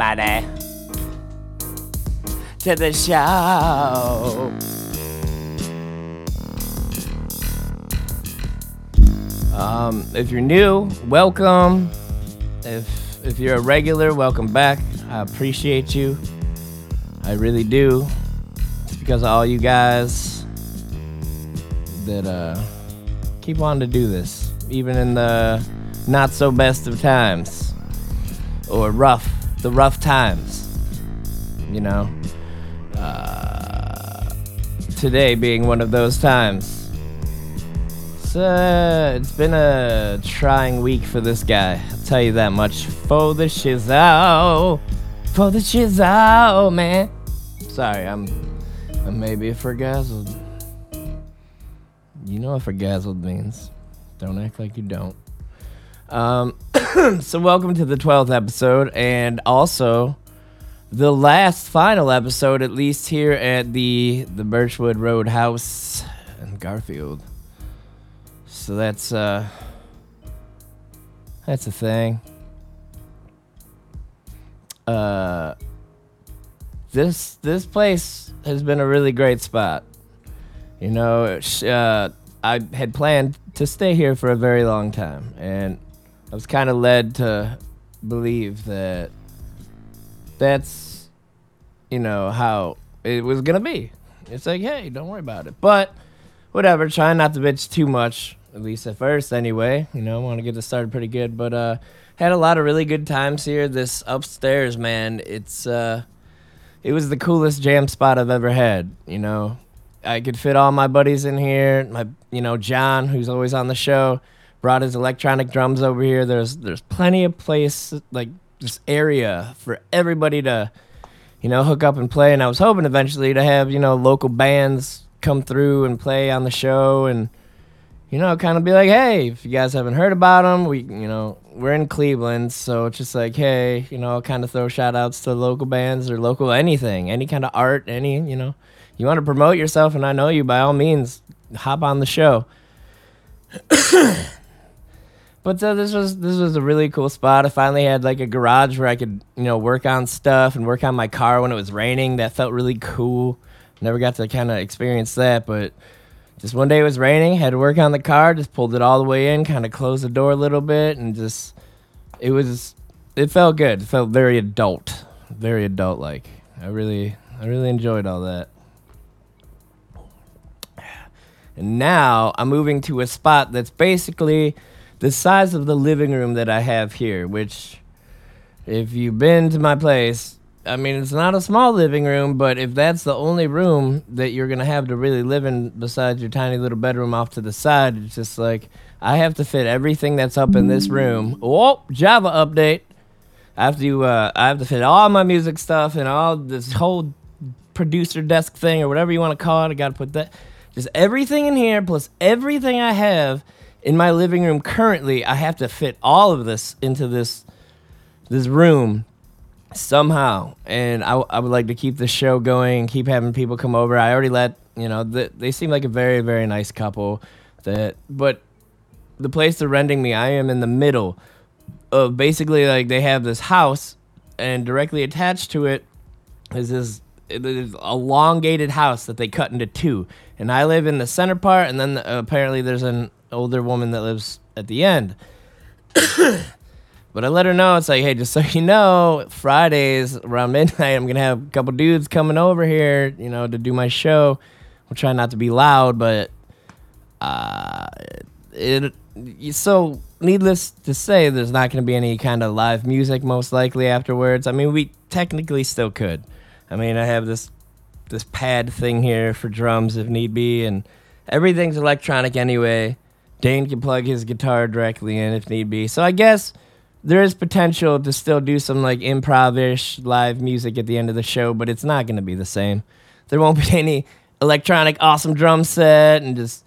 everybody to the show. Um, if you're new, welcome. If if you're a regular, welcome back. I appreciate you. I really do. It's because of all you guys that uh, keep on to do this, even in the not so best of times or rough, the rough times. You know, uh, today being one of those times. Uh, it's been a trying week for this guy. I'll tell you that much. For the shizzo, for the shizzo, man. Sorry, I'm, I'm maybe a forgazzled. You know what forgazzled means. Don't act like you don't. Um, so welcome to the 12th episode and also the last final episode at least here at the the Birchwood Road House in Garfield. So that's uh that's a thing. Uh this this place has been a really great spot. You know, uh, I had planned to stay here for a very long time, and I was kind of led to believe that that's, you know, how it was gonna be. It's like, hey, don't worry about it. But whatever, trying not to bitch too much, at least at first, anyway. You know, I want to get this started pretty good, but uh, had a lot of really good times here. This upstairs, man, it's uh, it was the coolest jam spot I've ever had. You know, I could fit all my buddies in here. My, you know, John, who's always on the show, brought his electronic drums over here. There's there's plenty of place like this area for everybody to, you know, hook up and play. And I was hoping eventually to have you know local bands come through and play on the show and. You know, kind of be like, hey, if you guys haven't heard about them, we, you know, we're in Cleveland, so it's just like, hey, you know, kind of throw shout outs to local bands or local anything, any kind of art, any, you know, you want to promote yourself and I know you, by all means, hop on the show. But uh, this was this was a really cool spot. I finally had like a garage where I could you know work on stuff and work on my car when it was raining. That felt really cool. Never got to kind of experience that, but just one day it was raining. Had to work on the car. Just pulled it all the way in, kind of closed the door a little bit, and just it was it felt good. It felt very adult, very adult like. I really I really enjoyed all that. And now I'm moving to a spot that's basically the size of the living room that I have here, which, if you've been to my place, I mean, it's not a small living room, but if that's the only room that you're going to have to really live in besides your tiny little bedroom off to the side, it's just like I have to fit everything that's up in this room. Oh, Java update. I have to, uh, I have to fit all my music stuff and all this whole producer desk thing or whatever you want to call it. I got to put that just everything in here plus everything I have in my living room currently. I have to fit all of this into this this room somehow. And I, I would like to keep the show going keep having people come over. I already let you know the, they seem like a very very nice couple. That but the place they're renting me, I am in the middle of basically like they have this house and directly attached to it is this elongated house that they cut into two, and I live in the center part, and then uh, apparently there's an older woman that lives at the end. but I let her know it's like, hey, just so you know, Fridays around midnight, I'm gonna have a couple dudes coming over here, you know, to do my show. We'll try not to be loud, but uh, it. So needless to say, there's not gonna be any kind of live music most likely afterwards. I mean, we technically still could. I mean, I have this this pad thing here for drums if need be, and everything's electronic anyway. Dane can plug his guitar directly in if need be. So I guess there is potential to still do some like improv-ish live music at the end of the show, but it's not going to be the same. There won't be any electronic awesome drum set and just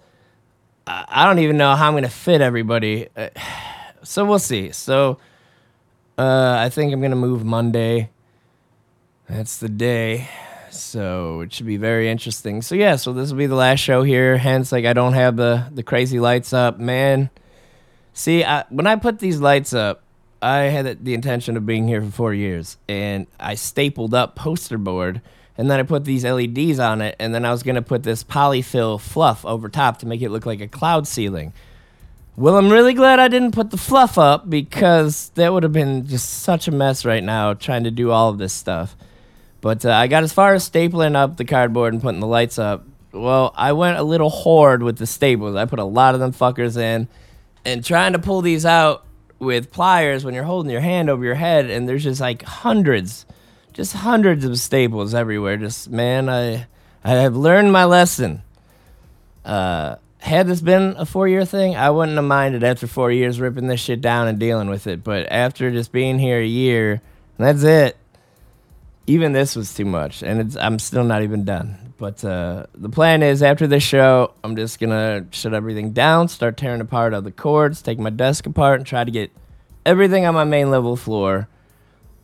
I don't even know how I'm going to fit everybody. Uh, So we'll see. So uh, I think I'm going to move Monday. That's the day. So it should be very interesting. So yeah, so this will be the last show here. Hence, like I don't have the the crazy lights up, man. See, I, when I put these lights up, I had the intention of being here for four years, and I stapled up poster board, and then I put these LEDs on it, and then I was gonna put this polyfill fluff over top to make it look like a cloud ceiling. Well, I'm really glad I didn't put the fluff up because that would have been just such a mess right now trying to do all of this stuff. But uh, I got as far as stapling up the cardboard and putting the lights up. Well, I went a little hard with the staples. I put a lot of them fuckers in, and trying to pull these out with pliers when you're holding your hand over your head, and there's just like hundreds, just hundreds of staples everywhere. Just man, I I have learned my lesson. Uh, had this been a four year thing, I wouldn't have minded after four years ripping this shit down and dealing with it. But after just being here a year, that's it. Even this was too much, and I'm still not even done. But uh, the plan is after this show, I'm just gonna shut everything down, start tearing apart all the cords, take my desk apart, and try to get everything on my main level floor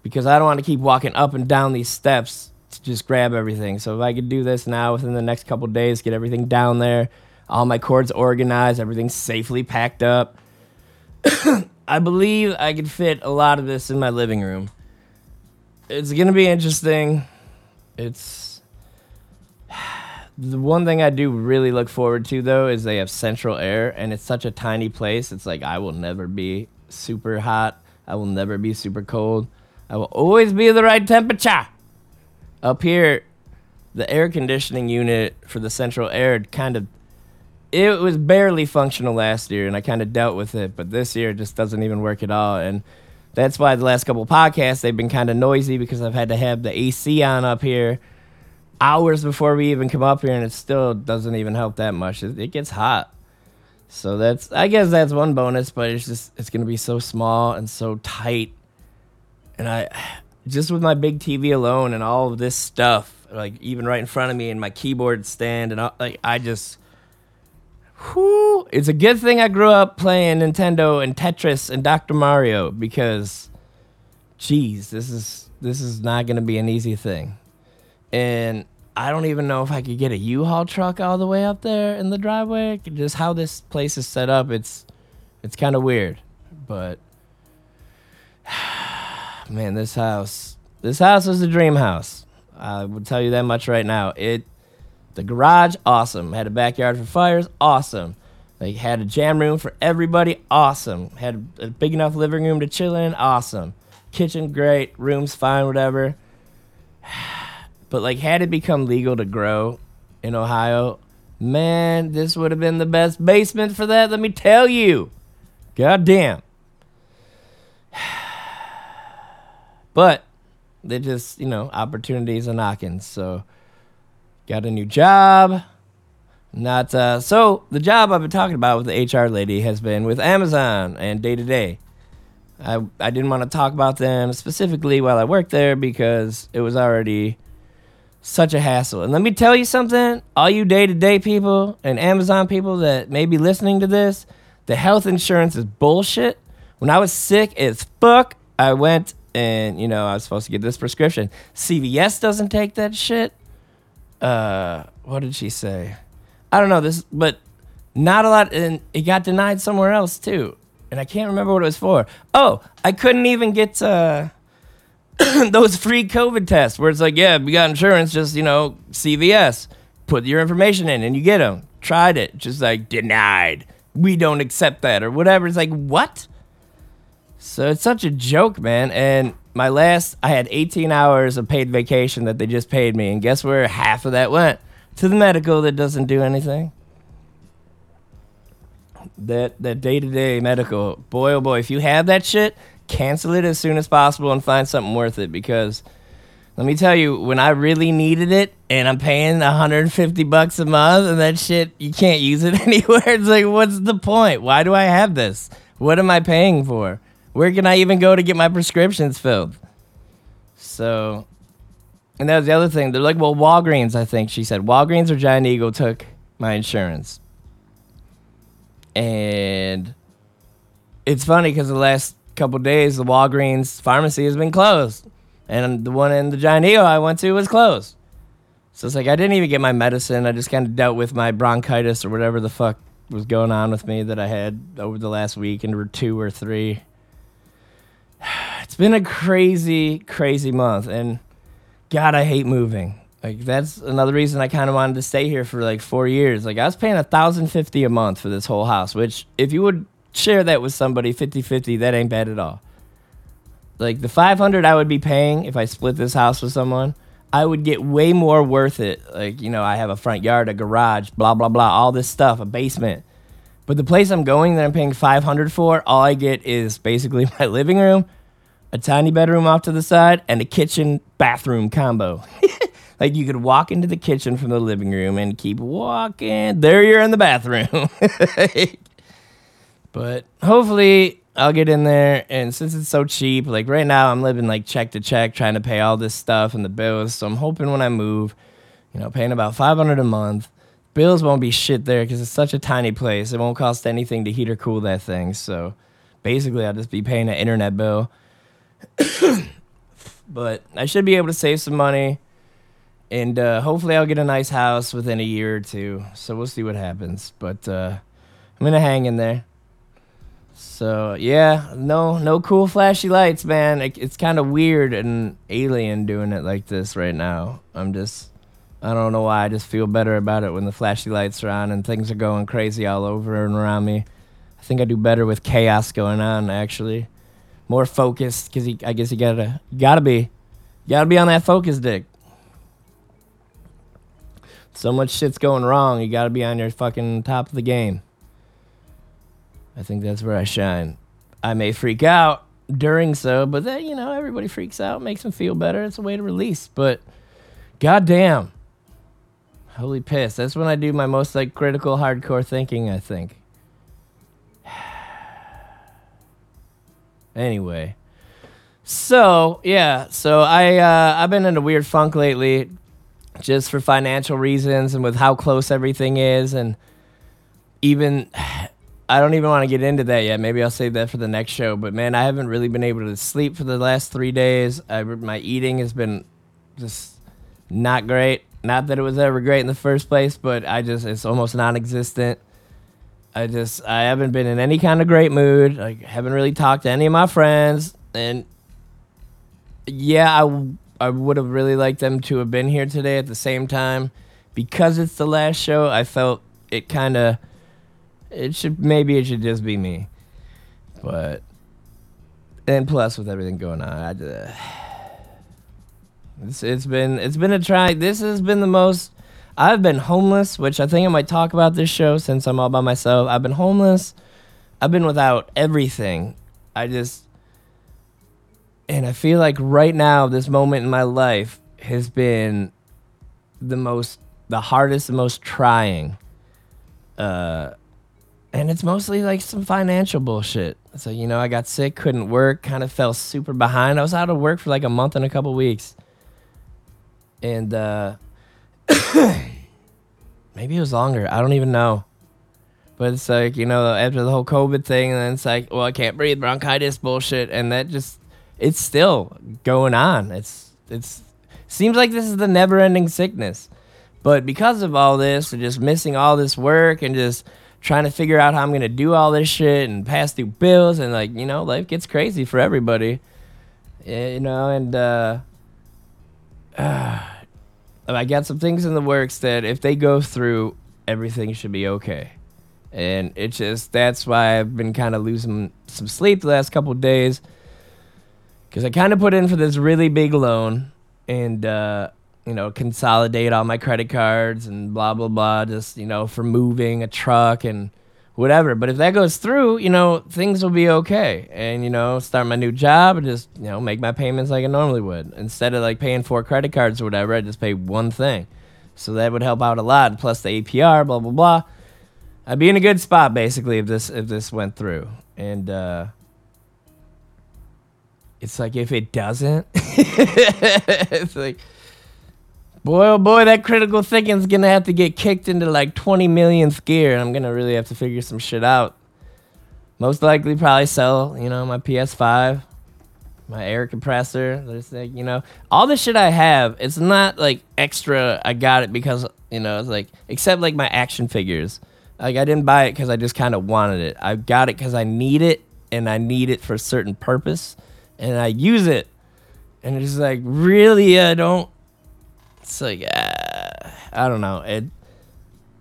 because I don't want to keep walking up and down these steps to just grab everything. So if I could do this now within the next couple days, get everything down there all my cords organized, everything safely packed up. I believe I could fit a lot of this in my living room. It's gonna be interesting. It's the one thing I do really look forward to though is they have central air and it's such a tiny place. It's like I will never be super hot. I will never be super cold. I will always be the right temperature. Up here, the air conditioning unit for the central air kind of it was barely functional last year, and I kind of dealt with it. But this year, it just doesn't even work at all, and that's why the last couple podcasts they've been kind of noisy because I've had to have the AC on up here hours before we even come up here, and it still doesn't even help that much. It, it gets hot, so that's I guess that's one bonus. But it's just it's gonna be so small and so tight, and I just with my big TV alone and all of this stuff, like even right in front of me and my keyboard stand and all, like I just Whew, it's a good thing I grew up playing Nintendo and Tetris and Dr. Mario because, geez, this is this is not going to be an easy thing, and I don't even know if I could get a U-Haul truck all the way up there in the driveway. Just how this place is set up, it's it's kind of weird, but man, this house this house is a dream house. I would tell you that much right now. It the garage, awesome. Had a backyard for fires, awesome. They had a jam room for everybody, awesome. Had a big enough living room to chill in, awesome. Kitchen, great. Rooms, fine, whatever. But like, had it become legal to grow in Ohio, man, this would have been the best basement for that. Let me tell you. God damn. But they just, you know, opportunities are knocking. So got a new job. Not uh, so. The job I've been talking about with the HR lady has been with Amazon and day to day. I I didn't want to talk about them specifically while I worked there because it was already such a hassle. And let me tell you something, all you day to day people and Amazon people that may be listening to this, the health insurance is bullshit. When I was sick as fuck, I went and you know I was supposed to get this prescription. CVS doesn't take that shit uh, what did she say? I don't know this, but not a lot, and it got denied somewhere else too, and I can't remember what it was for. Oh, I couldn't even get uh, those free COVID tests where it's like, yeah, we got insurance, just you know, CVS, put your information in and you get them. Tried it, just like denied. We don't accept that or whatever. It's like what? So it's such a joke, man, and my last, I had 18 hours of paid vacation that they just paid me, and guess where half of that went? To the medical that doesn't do anything. That that day to day medical, boy oh boy, if you have that shit, cancel it as soon as possible and find something worth it because let me tell you, when I really needed it and I'm paying 150 bucks a month and that shit, you can't use it anywhere. It's like, what's the point? Why do I have this? What am I paying for? Where can I even go to get my prescriptions filled? So, and that was the other thing. They're like, well, Walgreens, I think she said. Walgreens or Giant Eagle took my insurance. And it's funny because the last couple days, the Walgreens pharmacy has been closed. And the one in the Giant Eagle I went to was closed. So it's like I didn't even get my medicine. I just kind of dealt with my bronchitis or whatever the fuck was going on with me that I had over the last week and two or three. It's been a crazy, crazy month, and God, I hate moving. Like that's another reason I kind of wanted to stay here for like four years. Like I was paying a thousand fifty a month for this whole house, which if you would share that with somebody 50-50, that ain't bad at all. Like the five hundred I would be paying if I split this house with someone, I would get way more worth it. Like you know, I have a front yard, a garage, blah blah blah, all this stuff, a basement. But the place I'm going that I'm paying 500 for, all I get is basically my living room, a tiny bedroom off to the side, and a kitchen bathroom combo. like you could walk into the kitchen from the living room and keep walking. There you're in the bathroom. but hopefully I'll get in there and since it's so cheap, like right now I'm living like check to check trying to pay all this stuff and the bills. So I'm hoping when I move, you know, paying about 500 a month, bills won't be shit there cuz it's such a tiny place. It won't cost anything to heat or cool that thing. So basically I'll just be paying an internet bill. but I should be able to save some money and uh, hopefully I'll get a nice house within a year or two. So we'll see what happens. But uh, I'm gonna hang in there. So yeah, no, no cool flashy lights, man. It, it's kind of weird and alien doing it like this right now. I'm just, I don't know why. I just feel better about it when the flashy lights are on and things are going crazy all over and around me. I think I do better with chaos going on actually, more focused because I guess you gotta, you gotta be, you gotta be on that focus dick. So much shit's going wrong. You gotta be on your fucking top of the game. I think that's where I shine. I may freak out during so, but then, you know, everybody freaks out, makes them feel better. It's a way to release. But goddamn. Holy piss. That's when I do my most like critical hardcore thinking, I think. anyway. So, yeah, so I uh I've been in a weird funk lately just for financial reasons and with how close everything is and even I don't even want to get into that yet. Maybe I'll save that for the next show. But man, I haven't really been able to sleep for the last three days. I, my eating has been just not great. Not that it was ever great in the first place, but I just it's almost non-existent. I just I haven't been in any kind of great mood. Like haven't really talked to any of my friends, and yeah, I I would have really liked them to have been here today at the same time. Because it's the last show, I felt it kind of it should maybe it should just be me, but and plus with everything going on, I uh, it's it's been it's been a try. This has been the most. I've been homeless, which I think I might talk about this show since I'm all by myself. I've been homeless. I've been without everything. I just and I feel like right now, this moment in my life has been the most, the hardest, the most trying. Uh, and it's mostly like some financial bullshit. So, you know, I got sick, couldn't work, kind of fell super behind. I was out of work for like a month and a couple weeks. And uh, maybe it was longer. I don't even know. But it's like, you know, after the whole COVID thing, and then it's like, well, I can't breathe, bronchitis bullshit. And that just, it's still going on. It's, it's, seems like this is the never ending sickness. But because of all this, and just missing all this work and just, trying to figure out how I'm gonna do all this shit and pass through bills and like you know life gets crazy for everybody, you know and uh, uh, I got some things in the works that if they go through, everything should be okay, and it just that's why I've been kind of losing some sleep the last couple days because I kind of put in for this really big loan and. Uh, you know, consolidate all my credit cards and blah blah blah, just you know, for moving a truck and whatever. But if that goes through, you know, things will be okay. And you know, start my new job and just you know make my payments like I normally would. Instead of like paying four credit cards or whatever, I just pay one thing. So that would help out a lot. Plus the APR, blah blah blah. I'd be in a good spot basically if this if this went through. And uh it's like if it doesn't, it's like Boy, oh boy, that critical thinking's gonna have to get kicked into like 20 millionth gear, and I'm gonna really have to figure some shit out. Most likely, probably sell, you know, my PS5. my air compressor. There's like, you know, all the shit I have, it's not like extra. I got it because, you know, it's like, except like my action figures. Like, I didn't buy it because I just kind of wanted it. I got it because I need it and I need it for a certain purpose and I use it. And it's like, really, I don't. It's like, I don't know. It,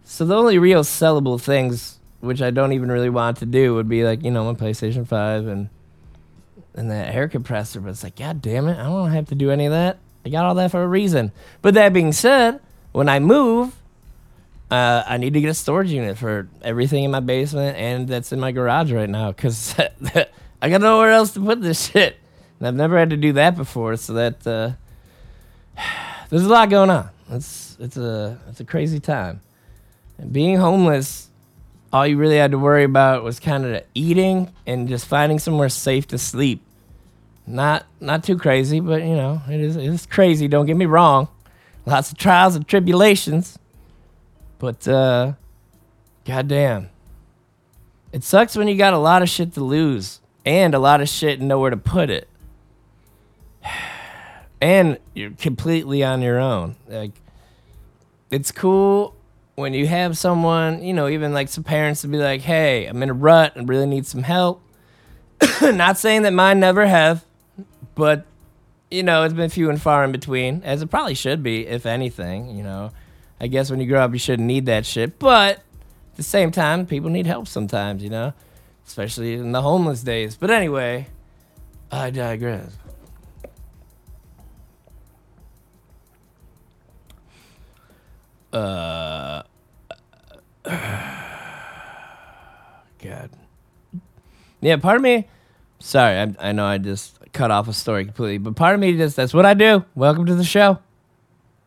so the only real sellable things, which I don't even really want to do, would be like, you know, my PlayStation 5 and and that air compressor. But it's like, God damn it, I don't have to do any of that. I got all that for a reason. But that being said, when I move, uh, I need to get a storage unit for everything in my basement and that's in my garage right now because I got nowhere else to put this shit. And I've never had to do that before, so that uh, there's a lot going on. It's it's a it's a crazy time. And being homeless, all you really had to worry about was kind of eating and just finding somewhere safe to sleep. Not not too crazy, but you know it is it's crazy. Don't get me wrong. Lots of trials and tribulations, but uh, goddamn, it sucks when you got a lot of shit to lose and a lot of shit and nowhere to put it, and you're completely on your own. Like it's cool when you have someone, you know, even like some parents to be like, hey, I'm in a rut and really need some help. Not saying that mine never have, but, you know, it's been few and far in between, as it probably should be, if anything, you know. I guess when you grow up, you shouldn't need that shit. But at the same time, people need help sometimes, you know, especially in the homeless days. But anyway, I digress. Uh, God. Yeah, part of me. Sorry, I, I know I just cut off a story completely, but part of me just that's what I do. Welcome to the show.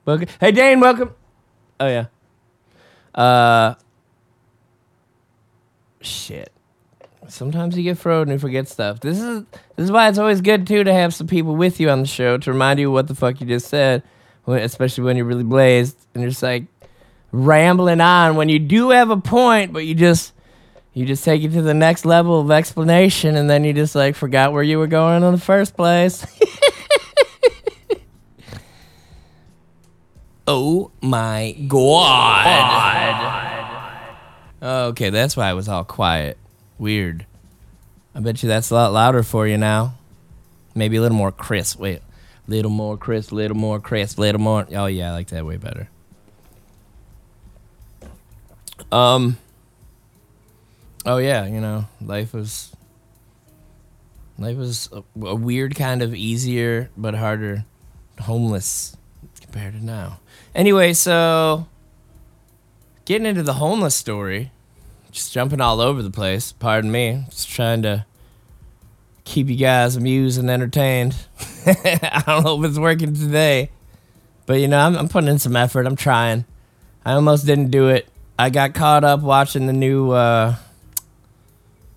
Welcome. Hey, Dane, welcome. Oh yeah. Uh. Shit. Sometimes you get frozen and you forget stuff. This is this is why it's always good too to have some people with you on the show to remind you what the fuck you just said, especially when you're really blazed and you're just like, rambling on when you do have a point, but you just you just take it to the next level of explanation and then you just like forgot where you were going in the first place. oh my god. Okay, that's why it was all quiet. Weird. I bet you that's a lot louder for you now. Maybe a little more crisp. Wait. Little more crisp, little more crisp, little more. Oh yeah, I like that way better. Um. Oh yeah, you know, life was. Life was a, a weird kind of easier but harder, homeless compared to now. Anyway, so getting into the homeless story, just jumping all over the place. Pardon me, just trying to keep you guys amused and entertained. I don't know if it's working today, but you know, I'm, I'm putting in some effort. I'm trying. I almost didn't do it I got caught up watching the new uh,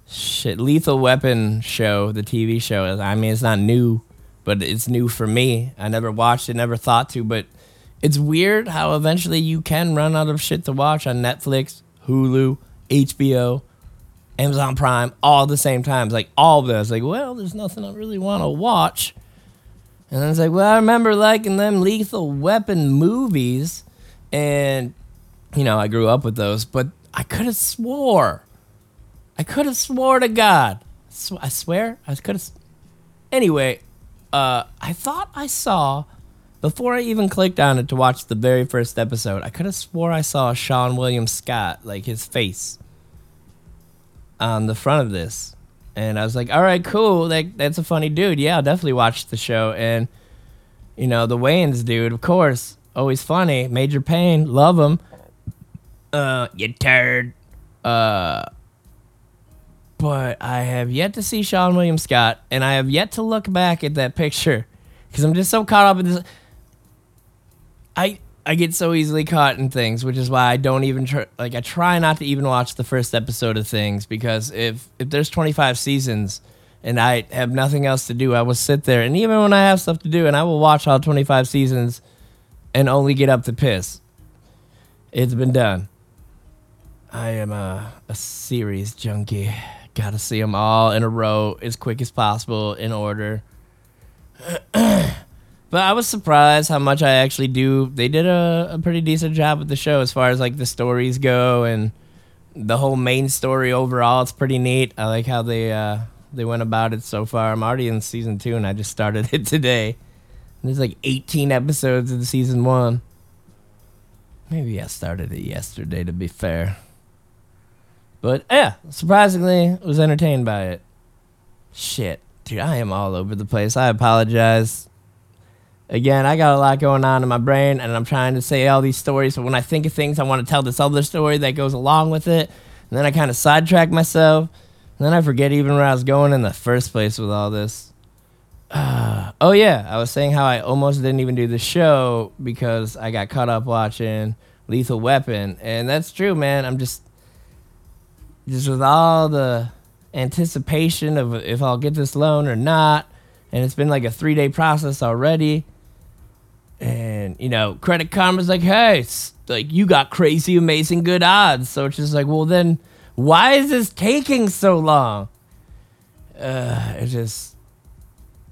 shit Lethal Weapon show, the TV show. I mean, it's not new, but it's new for me. I never watched it, never thought to, but it's weird how eventually you can run out of shit to watch on Netflix, Hulu, HBO, Amazon Prime, all at the same time. It's like all of this. Like, well, there's nothing I really want to watch. And then it's like, well, I remember liking them Lethal Weapon movies, and you know, I grew up with those, but I could have swore. I could have swore to God. I swear, I could have. Anyway, uh, I thought I saw before I even clicked on it to watch the very first episode. I could have swore I saw Seann William Scott, like his face, on the front of this, and I was like, "All right, cool. That that's a funny dude. Yeah, I'll definitely watch the show." And you know, the Wayans dude, of course, always funny. Major Payne, love him uh, you turd. Uh, but I have yet to see Seann William Scott, and I have yet to look back at that picture because I'm just so caught up in this. I I get so easily caught in things, which is why I don't even try. Like I try not to even watch the first episode of things because if if there's 25 seasons and I have nothing else to do, I will sit there, and even when I have stuff to do, and I will watch all 25 seasons and only get up to piss. It's been done. I am a, a series junkie. Gotta see them all in a row as quick as possible in order. but I was surprised how much I actually do. They did a, a pretty decent job with the show as far as like the stories go and the whole main story overall. It's pretty neat. I like how they uh, they went about it so far. I'm already in season two and I just started it today. There's like 18 episodes of the season one. Maybe I started it yesterday to be fair. But yeah, surprisingly, was entertained by it. Shit, dude, I am all over the place. I apologize. Again, I got a lot going on in my brain, and I'm trying to say all these stories. But when I think of things, I want to tell this other story that goes along with it. And then I kind of sidetrack myself. And then I forget even where I was going in the first place with all this. Uh, oh, yeah. I was saying how I almost didn't even do the show because I got caught up watching Lethal Weapon. And that's true, man. I'm just just with all the anticipation of if I'll get this loan or not. And it's been like a three day process already. And, you know, Credit Karma's like, hey, like you got crazy, amazing, good odds. So it's just like, well, then why is this taking so long? Uh, it's just,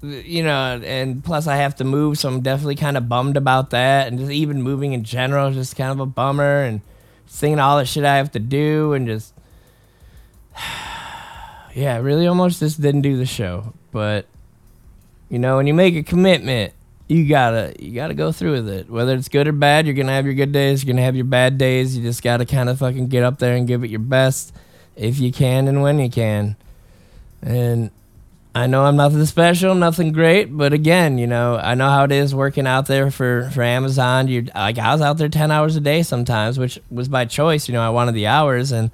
you know, and plus I have to move, so I'm definitely kind of bummed about that. And just even moving in general is just kind of a bummer. And seeing all the shit I have to do and just yeah, really almost just didn't do the show. But you know, when you make a commitment, you gotta you gotta go through with it. Whether it's good or bad, you're gonna have your good days, you're gonna have your bad days. You just gotta kind of fucking get up there and give it your best if you can and when you can. And I know I'm nothing special, nothing great, but again, you know, I know how it is working out there for for Amazon. You like I was out there ten hours a day sometimes, which was by choice. You know, I wanted the hours and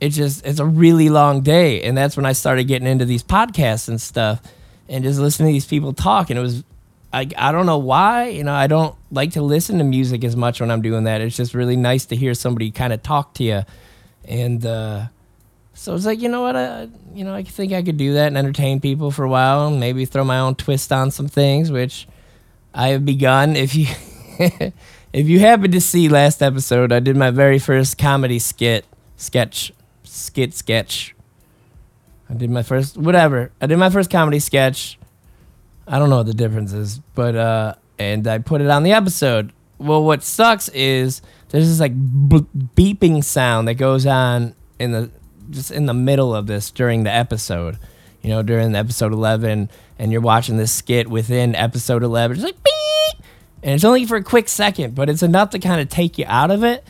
it's just it's a really long day. And that's when i started getting into these podcasts and stuff and just listening to these people talk. And it was I, I don't know why you know i don't like to listen to music as much when i'm doing that. It's just really nice to hear somebody kind of talk to you and uh, so it's like you know what I, you know i think i could do that and entertain people for a while and maybe throw my own twist on some things which i have begun. If you if you happen to see last episode i did my very first comedy skit sketch skit sketch. I did my first whatever. I did my first comedy sketch. I don't know what the difference is, but uh, and I put it on the episode. Well, what sucks is there's this like beeping sound that goes on in the just in the middle of this during the episode. You know, during episode 11, and you're watching this skit within episode 11. It's like beep, and it's only for a quick second, but it's enough to kind of take you out of it.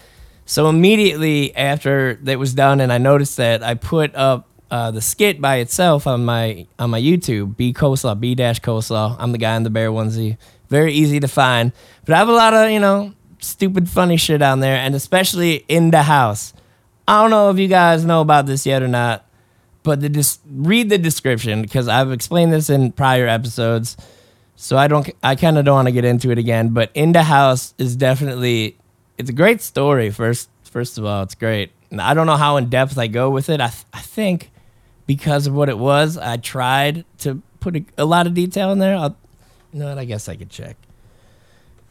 So immediately after that was done, and I noticed that I put up uh, the skit by itself on my on my YouTube, B Coleslaw, B dash Coleslaw. I'm the guy in the bear onesie. Very easy to find, but I have a lot of you know stupid funny shit on there, and especially in the house. I don't know if you guys know about this yet or not, but the just read the description because I've explained this in prior episodes. So I don't, I kind of don't want to get into it again. But in the house is definitely it's a great story. First, first of all, it's great. I don't know how in depth I go with it. I th- I think because of what it was, I tried to put a, a lot of detail in there. I'll, you know what? I guess I could check.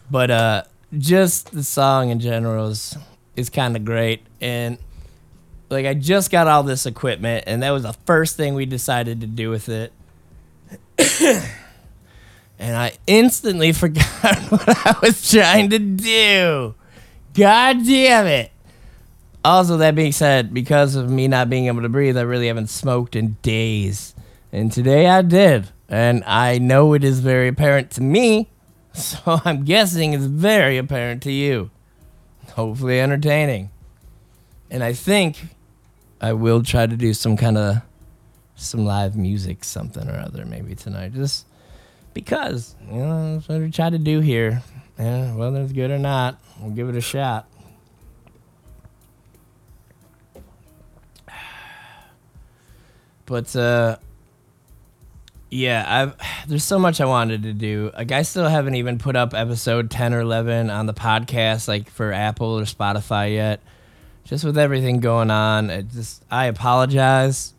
But uh, just the song in general is is kind of great, and like I just got all this equipment, and that was the first thing we decided to do with it. and I instantly forgot what I was trying to do. God damn it. Also, that being said, because of me not being able to breathe, I really haven't smoked in days. And today I did. And I know it is very apparent to me. So I'm guessing it's very apparent to you. Hopefully entertaining. And I think I will try to do some kind of some live music, something or other, maybe tonight. Just because, you know, that's what we try to do here. Yeah, whether it's good or not, we'll give it a shot. But uh, yeah, I've there's so much I wanted to do. Like I still haven't even put up episode ten or eleven on the podcast, like for Apple or Spotify yet. Just with everything going on, it just I apologize.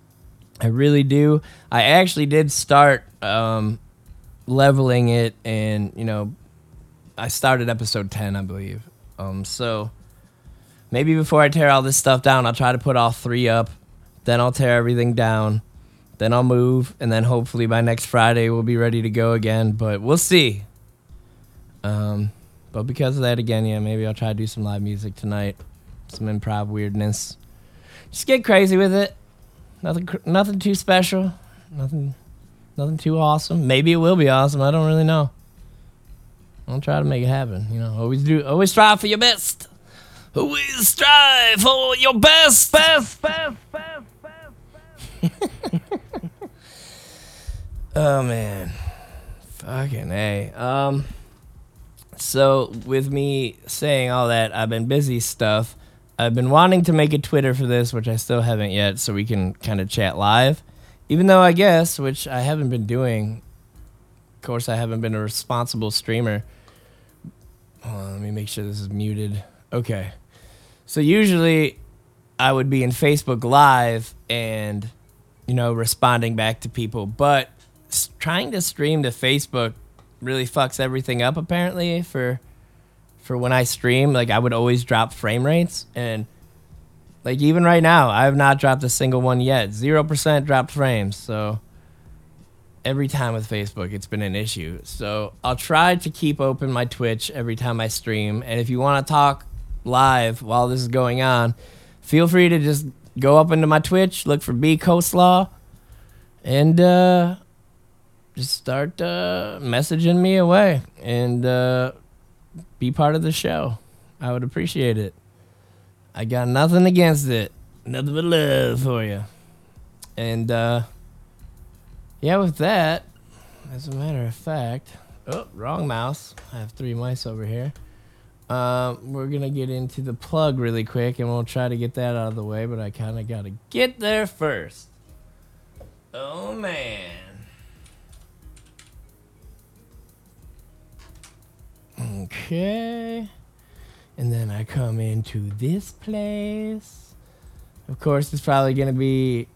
I really do. I actually did start um, leveling it and you know I started episode 10, I believe. Um, so maybe before I tear all this stuff down, I'll try to put all three up. Then I'll tear everything down. Then I'll move, and then hopefully by next Friday we'll be ready to go again. But we'll see. Um, but because of that, again, yeah, maybe I'll try to do some live music tonight, some improv weirdness. Just get crazy with it. Nothing, nothing too special. Nothing, nothing too awesome. Maybe it will be awesome. I don't really know. I'll try to make it happen. You know, always do, always strive for your best. Always strive for your best, best, best, best, best. best. oh man, fucking a. Um. So with me saying all that, I've been busy stuff. I've been wanting to make a Twitter for this, which I still haven't yet, so we can kind of chat live. Even though I guess, which I haven't been doing. Of course, I haven't been a responsible streamer. On, let me make sure this is muted. Okay. So usually I would be in Facebook Live and, you know, responding back to people, but trying to stream to Facebook really fucks everything up apparently for for when I stream. Like I would always drop frame rates and like even right now, I have not dropped a single one yet. 0% dropped frames. So every time with Facebook, it's been an issue. So I'll try to keep open my Twitch every time I stream. And if you want to talk live while this is going on, feel free to just go up into my Twitch, look for B Coleslaw, and uh, just start uh, messaging me away and uh, be part of the show. I would appreciate it. I got nothing against it. Nothing but love for you. And uh, yeah, with that, as a matter of fact, oh, wrong mouse. I have three mice over here. Um, we're gonna get into the plug really quick, and we'll try to get that out of the way. But I kind of gotta get there first. Oh man. Okay. And then I come into this place. Of course, it's probably gonna be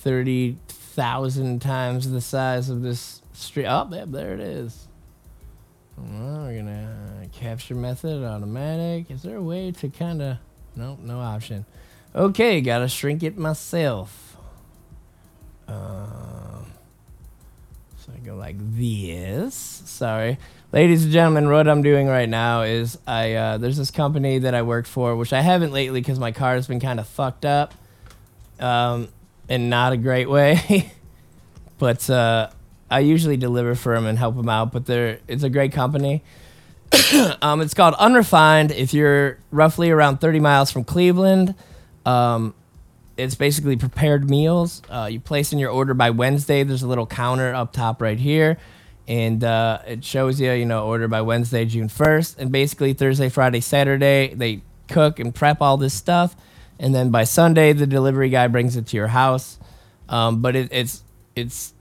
thirty thousand times the size of this street. Oh, there, it is. Well, we're gonna capture method automatic. Is there a way to kind of? No, no option. Okay, gotta shrink it myself. Um, so I go like this. Sorry, ladies and gentlemen. What I'm doing right now is I uh, there's this company that I work for, which I haven't lately because my car has been kind of fucked up, um, in not a great way. but uh, I usually deliver for them and help them out. But they're it's a great company. um, it's called Unrefined. If you're roughly around 30 miles from Cleveland, um, it's basically prepared meals. Uh, you place in your order by Wednesday. There's a little counter up top right here, and uh, it shows you, you know, order by Wednesday, June 1st. And basically Thursday, Friday, Saturday, they cook and prep all this stuff, and then by Sunday, the delivery guy brings it to your house. Um, but it, it's it's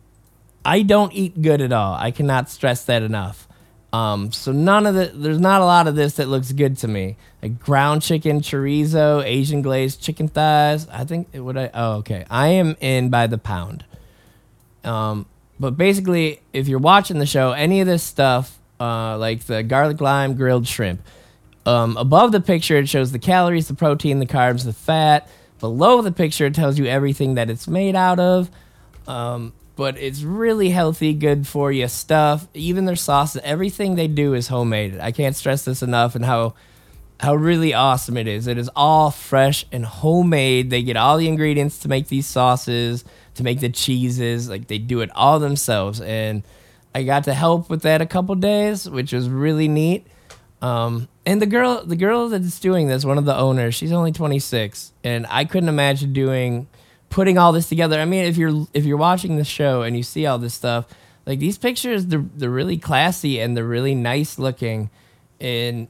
I don't eat good at all. I cannot stress that enough. Um, so none of the there's not a lot of this that looks good to me. Like ground chicken, chorizo, Asian glazed chicken thighs. I think it would I oh okay. I am in by the pound. Um, but basically, if you're watching the show, any of this stuff, uh, like the garlic lime grilled shrimp, um, above the picture it shows the calories, the protein, the carbs, the fat. Below the picture it tells you everything that it's made out of. Um, but it's really healthy, good for you stuff. Even their sauces, everything they do is homemade. I can't stress this enough and how how really awesome it is. It is all fresh and homemade. They get all the ingredients to make these sauces, to make the cheeses. Like they do it all themselves. And I got to help with that a couple days, which was really neat. Um, and the girl, the girl that's doing this, one of the owners, she's only 26, and I couldn't imagine doing, putting all this together. I mean, if you're if you're watching the show and you see all this stuff, like these pictures, they're they're really classy and they're really nice looking, and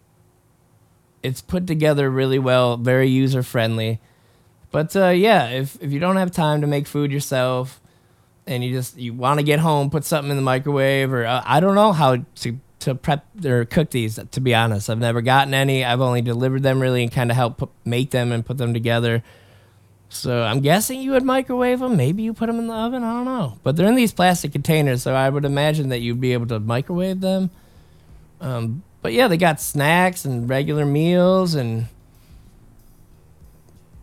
it's put together really well, very user friendly. But uh, yeah, if if you don't have time to make food yourself, and you just you want to get home, put something in the microwave, or uh, I don't know how to to prep or cook these. To be honest, I've never gotten any. I've only delivered them really and kind of helped make them and put them together. So I'm guessing you would microwave them. Maybe you put them in the oven. I don't know. But they're in these plastic containers, so I would imagine that you'd be able to microwave them. Um, but yeah, they got snacks and regular meals and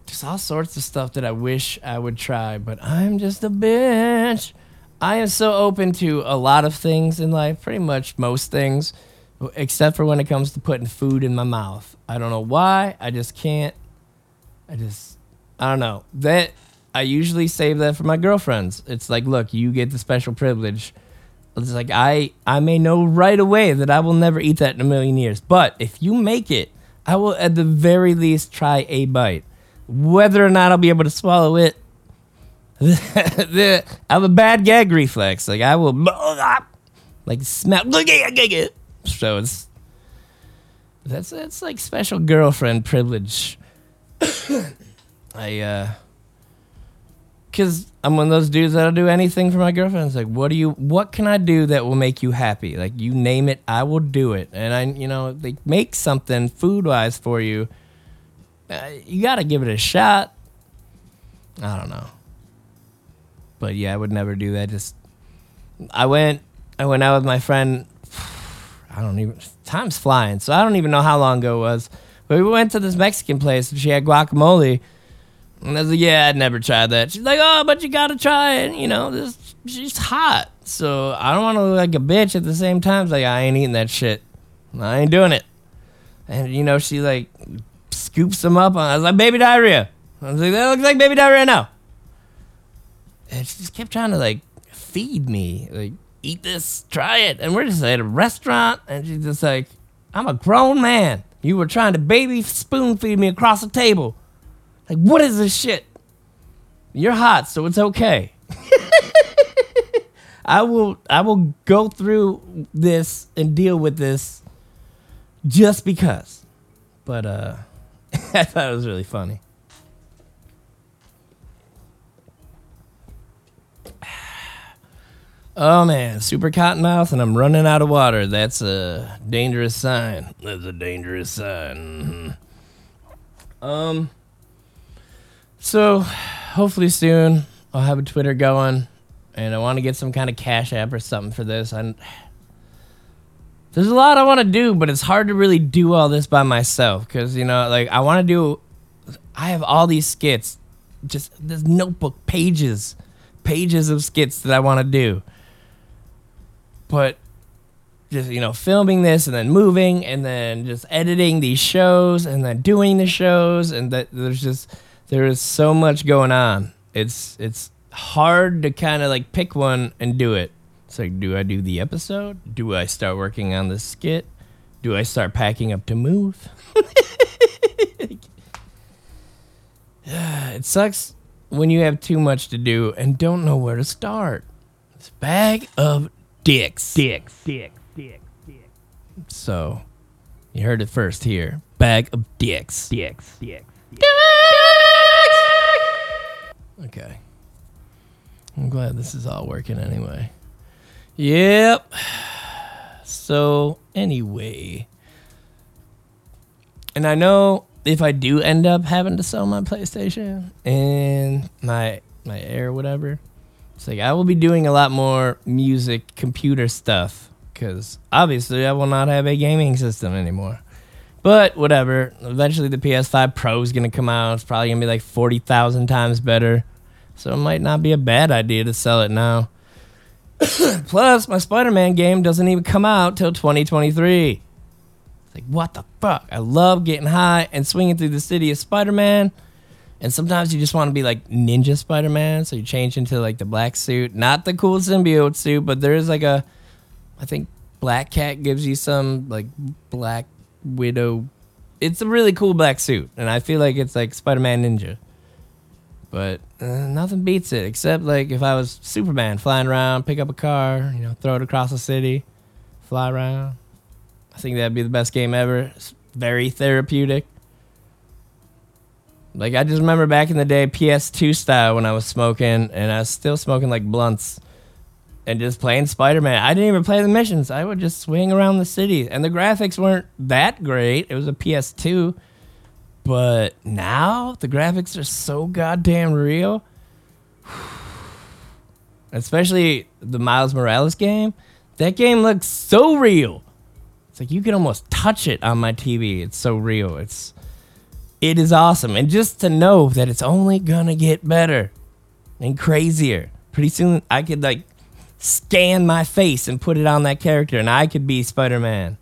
just all sorts of stuff that I wish I would try, but I'm just a bitch. I am so open to a lot of things in life, pretty much most things, except for when it comes to putting food in my mouth. I don't know why. I just can't. I just, I don't know. That, I usually save that for my girlfriends. It's like, look, you get the special privilege. It's like, I, I may know right away that I will never eat that in a million years. But if you make it, I will at the very least try a bite. Whether or not I'll be able to swallow it, I have a bad gag reflex. Like I will, like smell. So it's that's that's like special girlfriend privilege. I uh, cause I'm one of those dudes that'll do anything for my girlfriend. It's like, what do you? What can I do that will make you happy? Like you name it, I will do it. And I, you know, they make something food wise for you uh, you got to give it a shot. I don't know. But yeah, I would never do that. Just I went I went out with my friend I don't even time's flying, so I don't even know how long ago it was. But we went to this Mexican place and she had guacamole. And I was like, Yeah, I'd never tried that. She's like, Oh, but you gotta try it, you know, this she's hot. So I don't wanna look like a bitch at the same time. It's like I ain't eating that shit. I ain't doing it. And you know, she like scoops them up. I was like, baby diarrhea. I was like, that looks like baby diarrhea now. And she just kept trying to like feed me, like, eat this, try it. And we're just at a restaurant, and she's just like, I'm a grown man. You were trying to baby spoon feed me across the table. Like, what is this shit? You're hot, so it's okay. I will I will go through this and deal with this just because. But uh I thought it was really funny. Oh man, super cottonmouth, and I'm running out of water. That's a dangerous sign. That's a dangerous sign. Mm-hmm. Um. So, hopefully soon I'll have a Twitter going, and I want to get some kind of cash app or something for this. I there's a lot I want to do, but it's hard to really do all this by myself because you know, like I want to do. I have all these skits, just this notebook pages, pages of skits that I want to do. But just you know, filming this and then moving and then just editing these shows and then doing the shows and that there's just there is so much going on. It's it's hard to kind of like pick one and do it. It's like, do I do the episode? Do I start working on the skit? Do I start packing up to move? it sucks when you have too much to do and don't know where to start. It's bag of dicks. Dicks. Dicks. Dicks. Dicks. So, you heard it first here. Bag of dicks. Dicks. Dicks. Dicks. Okay. I'm glad this is all working anyway. Yep. So, anyway. And I know if I do end up having to sell my PlayStation and my my Air whatever, it's like I will be doing a lot more music computer stuff cuz obviously I will not have a gaming system anymore. But whatever, eventually the PS5 Pro is to come out. It's probably to be like 40,000 times better. So it might not be a bad idea to sell it now. Plus, my Spider Man game doesn't even come out till 2023. It's like, what the fuck? I love getting high and swinging through the city as Spider Man. And sometimes you just want to be like Ninja Spider Man, so you change into like the black suit. Not the cool symbiote suit, but there is like a, I think Black Cat gives you some like Black Widow. It's a really cool black suit, and I feel like it's like Spider Man Ninja. But uh, nothing beats it except like if I was Superman flying around, pick up a car, you know, throw it across the city, fly around. I think that'd be the best game ever. It's very therapeutic. Like I just remember back in the day, PS2 style when I was smoking, and I was still smoking like blunts, and just playing Spider Man. I didn't even play the missions. I would just swing around the city, and the graphics weren't that great. It was a PS2, but now the graphics are so goddamn real. Especially the Miles Morales game. That game looks so real. It's like you can almost touch it on my TV. It's so real. It's it is awesome. And just to know that it's only gonna get better and crazier. Pretty soon I could like scan my face and put it on that character and I could be Spider-Man.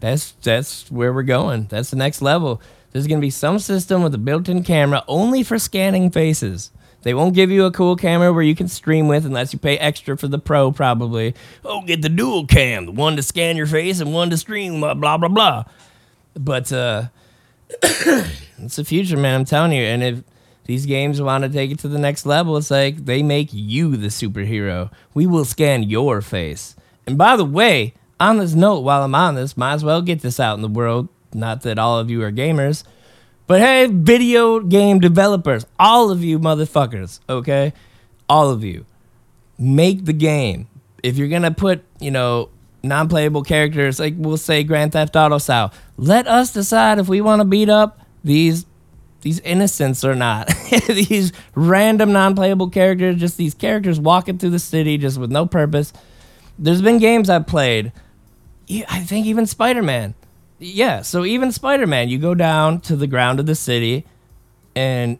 That's that's where we're going. That's the next level. There's gonna be some system with a built-in camera only for scanning faces. They won't give you a cool camera where you can stream with unless you pay extra for the pro, probably. Oh, get the dual cam, the one to scan your face and one to stream, blah blah blah. blah. But uh, it's the future, man. I'm telling you. And if these games want to take it to the next level, it's like they make you the superhero. We will scan your face. And by the way, on this note, while I'm on this, might as well get this out in the world. Not that all of you are gamers, but hey, video game developers, all of you motherfuckers, okay? All of you, make the game. If you're gonna put, you know, non-playable characters, like we'll say Grand Theft Auto style, let us decide if we want to beat up these these innocents or not. these random non-playable characters, just these characters walking through the city just with no purpose. There's been games I've played. i think even Spider-Man. Yeah, so even Spider-Man, you go down to the ground of the city and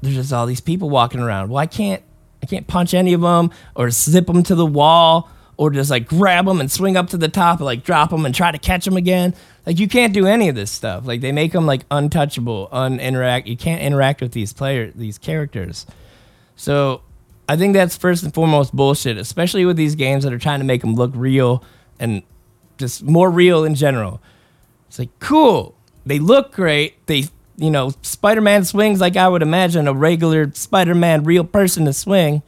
there's just all these people walking around. Well, I can't I can't punch any of them or zip them to the wall or just like grab them and swing up to the top and like drop them and try to catch them again. Like you can't do any of this stuff. Like they make them like untouchable, uninteract. You can't interact with these players, these characters. So I think that's first and foremost bullshit, especially with these games that are trying to make them look real and just more real in general. It's like cool. They look great. They you know, Spider-Man swings like I would imagine a regular Spider-Man real person to swing.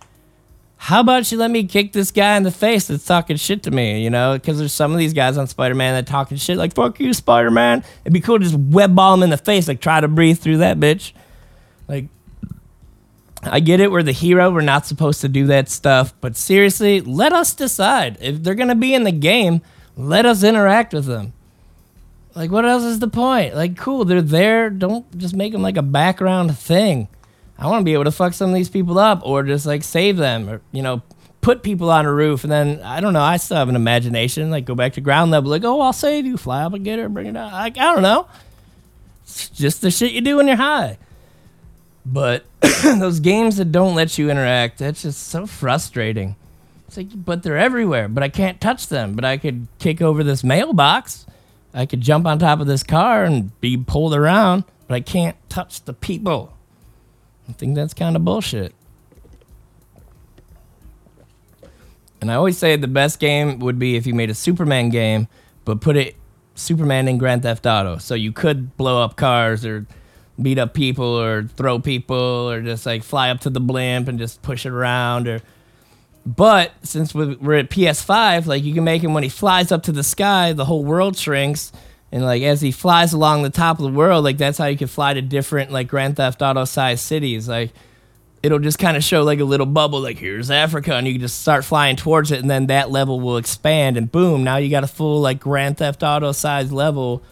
How about you let me kick this guy in the face that's talking shit to me, you know? Because there's some of these guys on Spider-Man that talking shit like "fuck you, Spider-Man." It'd be cool to just web ball him in the face, like try to breathe through that bitch. Like, I get it. We're the hero. We're not supposed to do that stuff. But seriously, let us decide if they're gonna be in the game. Let us interact with them. Like, what else is the point? Like, cool, they're there. Don't just make them like a background thing. I want to be able to fuck some of these people up or just like save them or, you know, put people on a roof. And then, I don't know, I still have an imagination. Like, go back to ground level. Like, oh, I'll save you. Fly up and get her, bring her down. Like, I don't know. It's just the shit you do when you're high. But those games that don't let you interact, that's just so frustrating. It's like, but they're everywhere, but I can't touch them. But I could kick over this mailbox. I could jump on top of this car and be pulled around, but I can't touch the people. I think that's kind of bullshit. And I always say the best game would be if you made a Superman game, but put it Superman in Grand Theft Auto. So you could blow up cars or beat up people or throw people or just like fly up to the blimp and just push it around or but since we- we're at PS5, like you can make him when he flies up to the sky, the whole world shrinks. And like as he flies along the top of the world, like that's how you can fly to different like Grand Theft Auto sized cities. Like it'll just kind of show like a little bubble, like here's Africa, and you can just start flying towards it, and then that level will expand, and boom, now you got a full like Grand Theft Auto sized level.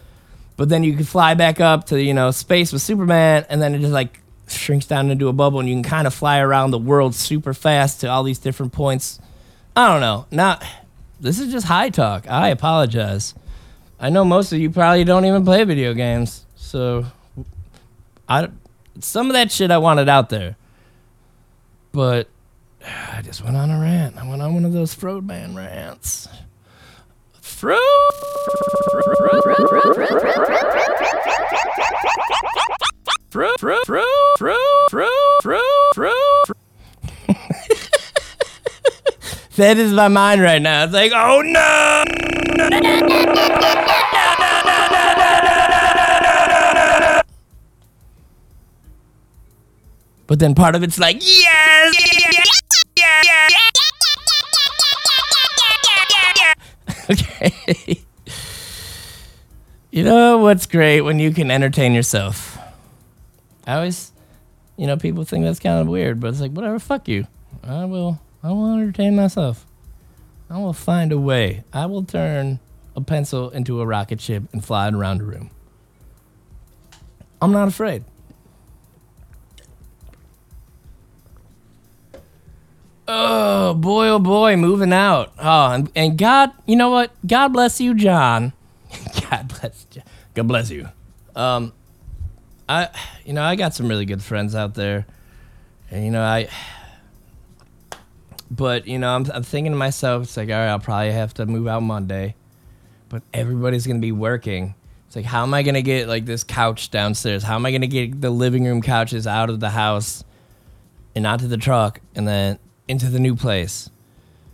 But then you can fly back up to you know space with Superman, and then it just like shrinks down into a bubble, and you can kind of fly around the world super fast to all these different points. I don't know. Now, this is just high talk. I apologize. I know most of you probably don't even play video games, so I some of that shit I wanted out there, but I just went on a rant. I went on one of those Froadman rants. Fro. Fro, fro, fro, fro, fro, fro, fro. That is my mind right now. It's like, oh no! But then part of it's like, yes! Okay. You know what's great when you can entertain yourself? I always, you know, people think that's kind of weird, but it's like, whatever, fuck you. I will, I will entertain myself. I will find a way. I will turn a pencil into a rocket ship and fly it around a room. I'm not afraid. Oh boy, oh boy, moving out. Oh, and, and God, you know what? God bless you, John. God bless, God bless you. Um, I, you know, I got some really good friends out there, and you know, I. But you know, I'm, I'm thinking to myself, it's like, all right, I'll probably have to move out Monday, but everybody's gonna be working. It's like, how am I gonna get like this couch downstairs? How am I gonna get the living room couches out of the house and onto the truck and then into the new place?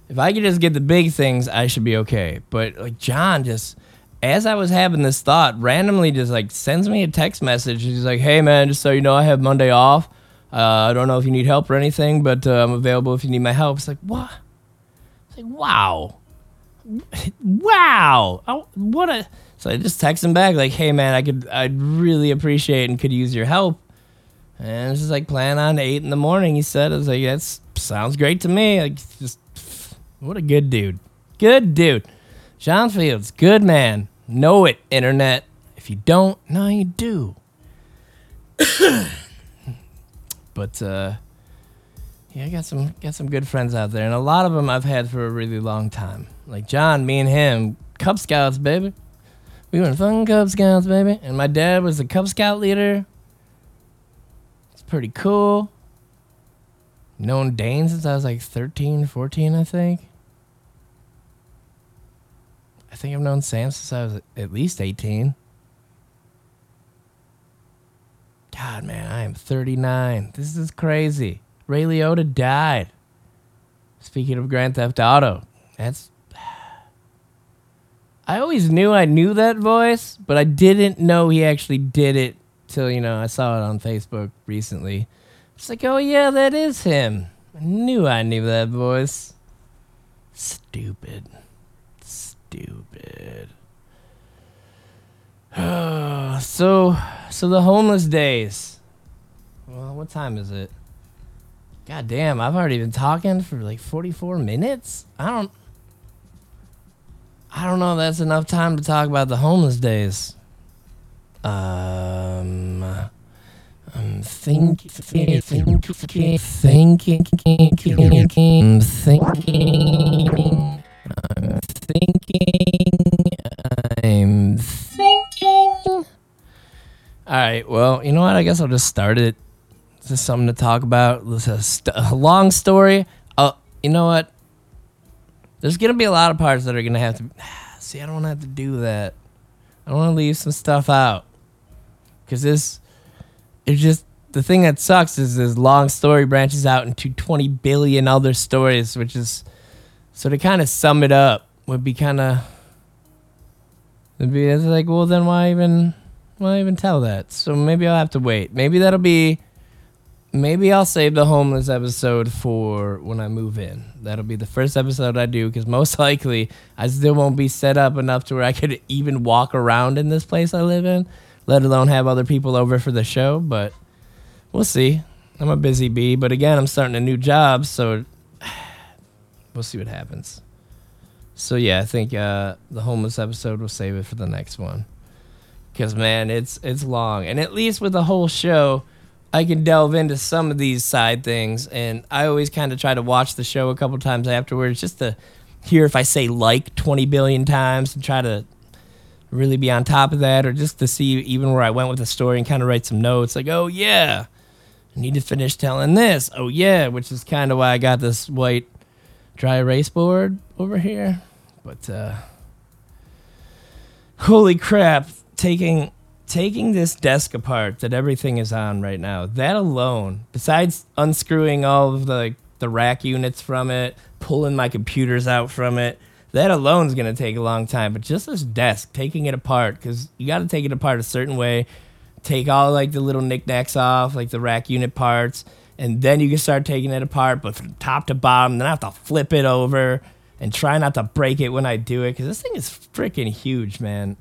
If I could just get the big things, I should be okay. But like John just as I was having this thought, randomly just like sends me a text message. He's like, "Hey man, just so you know, I have Monday off. Uh, I don't know if you need help or anything, but uh, I'm available if you need my help." It's like, what? It's like, wow, wow, oh, what a. So I just text him back like, "Hey man, I could, I'd really appreciate and could use your help." And it's just like plan on eight in the morning. He said, "I was like, that sounds great to me." Like, just what a good dude, good dude. John Fields, good man. Know it, internet. If you don't, now you do. but uh, yeah, I got some got some good friends out there, and a lot of them I've had for a really long time. Like John, me and him, Cub Scouts, baby. We were in fun Cub Scouts, baby. And my dad was the Cub Scout leader. It's pretty cool. Known Dane since I was like 13, 14, I think. I think I've known Sam since I was at least 18. God, man, I am 39. This is crazy. Ray Liotta died. Speaking of Grand Theft Auto, that's. I always knew I knew that voice, but I didn't know he actually did it till, you know, I saw it on Facebook recently. It's like, oh, yeah, that is him. I knew I knew that voice. Stupid stupid. so, so the homeless days. Well, what time is it? God damn, I've already been talking for like 44 minutes. I don't. I don't know if that's enough time to talk about the homeless days. Um, I'm thinking, thinking, thinking, thinking, thinking. I'm thinking. I'm thinking. All right. Well, you know what? I guess I'll just start it. This is something to talk about. This is a, st- a long story. Uh, you know what? There's gonna be a lot of parts that are gonna have to. See, I don't want to have to do that. I want to leave some stuff out because this. It's just the thing that sucks is this long story branches out into 20 billion other stories, which is so to kind of sum it up would be kind of would be it's like, well, then why even why even tell that? So maybe I'll have to wait. Maybe that'll be maybe I'll save the homeless episode for when I move in. That'll be the first episode I do because most likely I still won't be set up enough to where I could even walk around in this place I live in, let alone have other people over for the show. But we'll see. I'm a busy bee, but again, I'm starting a new job, so we'll see what happens. So yeah, I think uh, the homeless episode will save it for the next one. Cause man, it's it's long, and at least with the whole show, I can delve into some of these side things, and I always kind of try to watch the show a couple times afterwards just to hear if I say like 20 billion times and try to really be on top of that, or just to see even where I went with the story and kind of write some notes like, oh yeah, I need to finish telling this. Oh yeah, which is kind of why I got this white dry erase board over here. But uh, holy crap, taking taking this desk apart that everything is on right now, that alone, besides unscrewing all of the the rack units from it, pulling my computers out from it, that alone is going to take a long time. But just this desk, taking it apart, because you got to take it apart a certain way, take all like the little knickknacks off, like the rack unit parts, and then you can start taking it apart, but from top to bottom. Then I have to flip it over and try not to break it when I do it because this thing is freaking huge, man.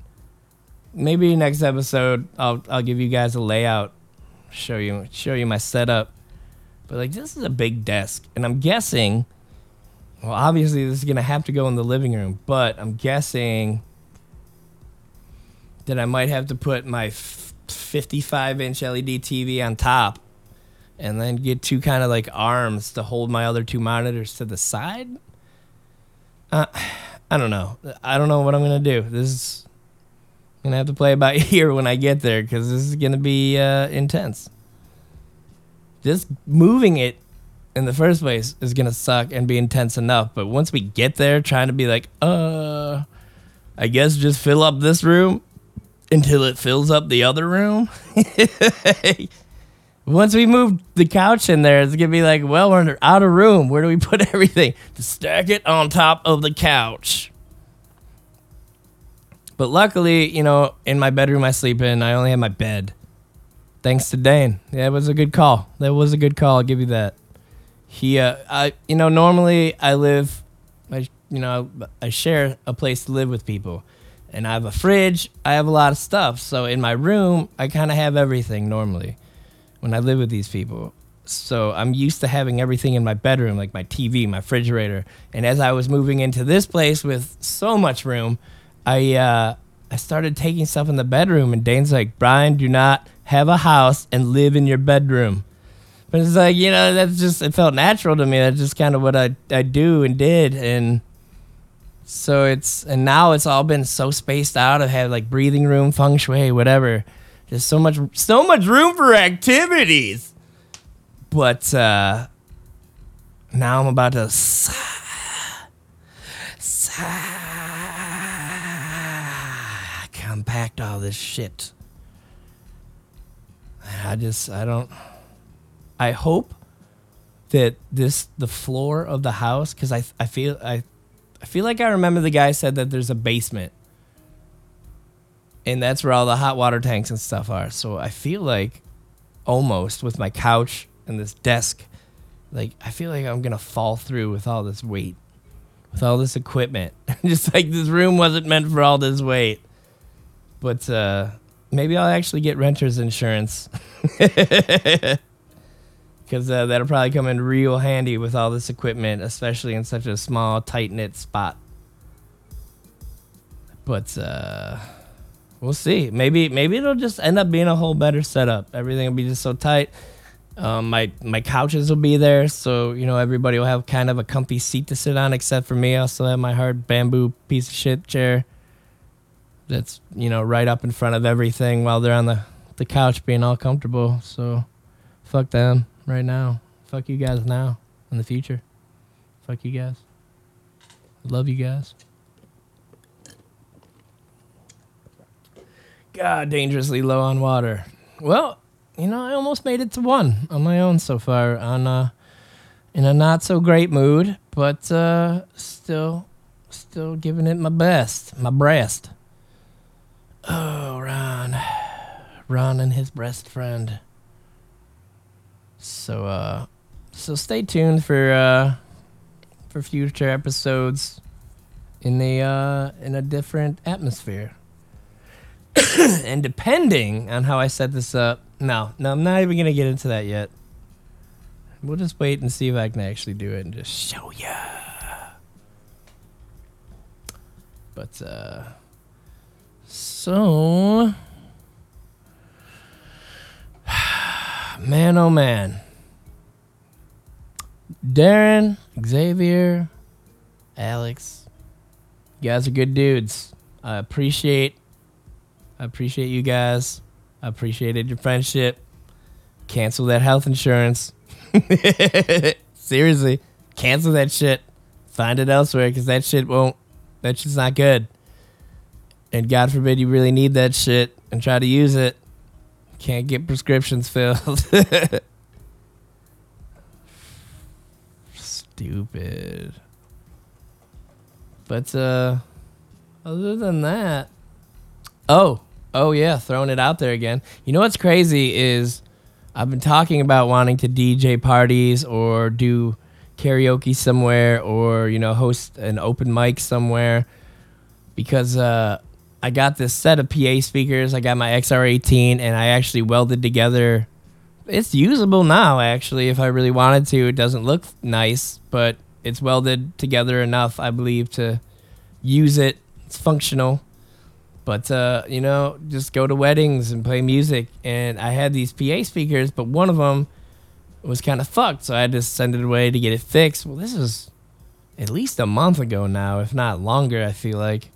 Maybe next episode I'll I'll give you guys a layout, show you show you my setup. But like this is a big desk, and I'm guessing. Well, obviously this is gonna have to go in the living room, but I'm guessing that I might have to put my 55 inch LED TV on top and then get two kind of like arms to hold my other two monitors to the side. Uh, I don't know. I don't know what I'm gonna do. This is Gonna have to play by ear when I get there because this is gonna be uh, intense. Just moving it in the first place is gonna suck and be intense enough. But once we get there, trying to be like, uh, I guess just fill up this room until it fills up the other room. Once we move the couch in there, it's gonna be like, well, we're out of room. Where do we put everything? To stack it on top of the couch. But luckily, you know, in my bedroom I sleep in, I only have my bed. Thanks to Dane. Yeah, it was a good call. That was a good call. I'll give you that. He, uh, I, you know, normally I live, I, you know, I share a place to live with people, and I have a fridge. I have a lot of stuff. So in my room, I kind of have everything normally when I live with these people. So I'm used to having everything in my bedroom, like my TV, my refrigerator. And as I was moving into this place with so much room, I uh, I started taking stuff in the bedroom. And Dane's like, Brian, do not have a house and live in your bedroom. But it's like you know that's just it felt natural to me. That's just kind of what I I do and did and. So it's and now it's all been so spaced out. I've had like breathing room, feng shui, whatever. There's so much so much room for activities. But uh now I'm about to sigh, sigh, compact all this shit. I just I don't I hope that this the floor of the house cuz I I feel I I feel like I remember the guy said that there's a basement and that's where all the hot water tanks and stuff are. So I feel like almost with my couch and this desk, like I feel like I'm gonna fall through with all this weight, with all this equipment. Just like this room wasn't meant for all this weight. But uh, maybe I'll actually get renter's insurance. Because uh, that'll probably come in real handy with all this equipment, especially in such a small, tight knit spot. But uh, We'll see. Maybe maybe it'll just end up being a whole better setup. Everything will be just so tight. Um, my my couches will be there, so you know everybody will have kind of a comfy seat to sit on, except for me. I'll still have my hard bamboo piece of shit chair. That's you know right up in front of everything while they're on the the couch being all comfortable. So, fuck them right now. Fuck you guys now in the future. Fuck you guys. Love you guys. God, dangerously low on water. Well, you know, I almost made it to one on my own so far. On uh, in a not so great mood, but uh, still, still giving it my best, my breast. Oh, Ron, Ron and his best friend. So, uh, so stay tuned for uh, for future episodes in the uh, in a different atmosphere. and depending on how I set this up, no, no, I'm not even gonna get into that yet. We'll just wait and see if I can actually do it and just show ya. But uh, so, man, oh man, Darren, Xavier, Alex, you guys are good dudes. I appreciate I appreciate you guys. I appreciated your friendship. Cancel that health insurance. Seriously, cancel that shit. Find it elsewhere because that shit won't. That shit's not good. And God forbid you really need that shit and try to use it. Can't get prescriptions filled. Stupid. But uh other than that, Oh, oh yeah, throwing it out there again. You know what's crazy is I've been talking about wanting to DJ parties or do karaoke somewhere or you know host an open mic somewhere because uh, I got this set of PA speakers. I got my XR18 and I actually welded together. It's usable now actually if I really wanted to. It doesn't look nice, but it's welded together enough I believe to use it. It's functional. But uh, you know, just go to weddings and play music. And I had these PA speakers, but one of them was kind of fucked, so I had to send it away to get it fixed. Well, this was at least a month ago now, if not longer. I feel like.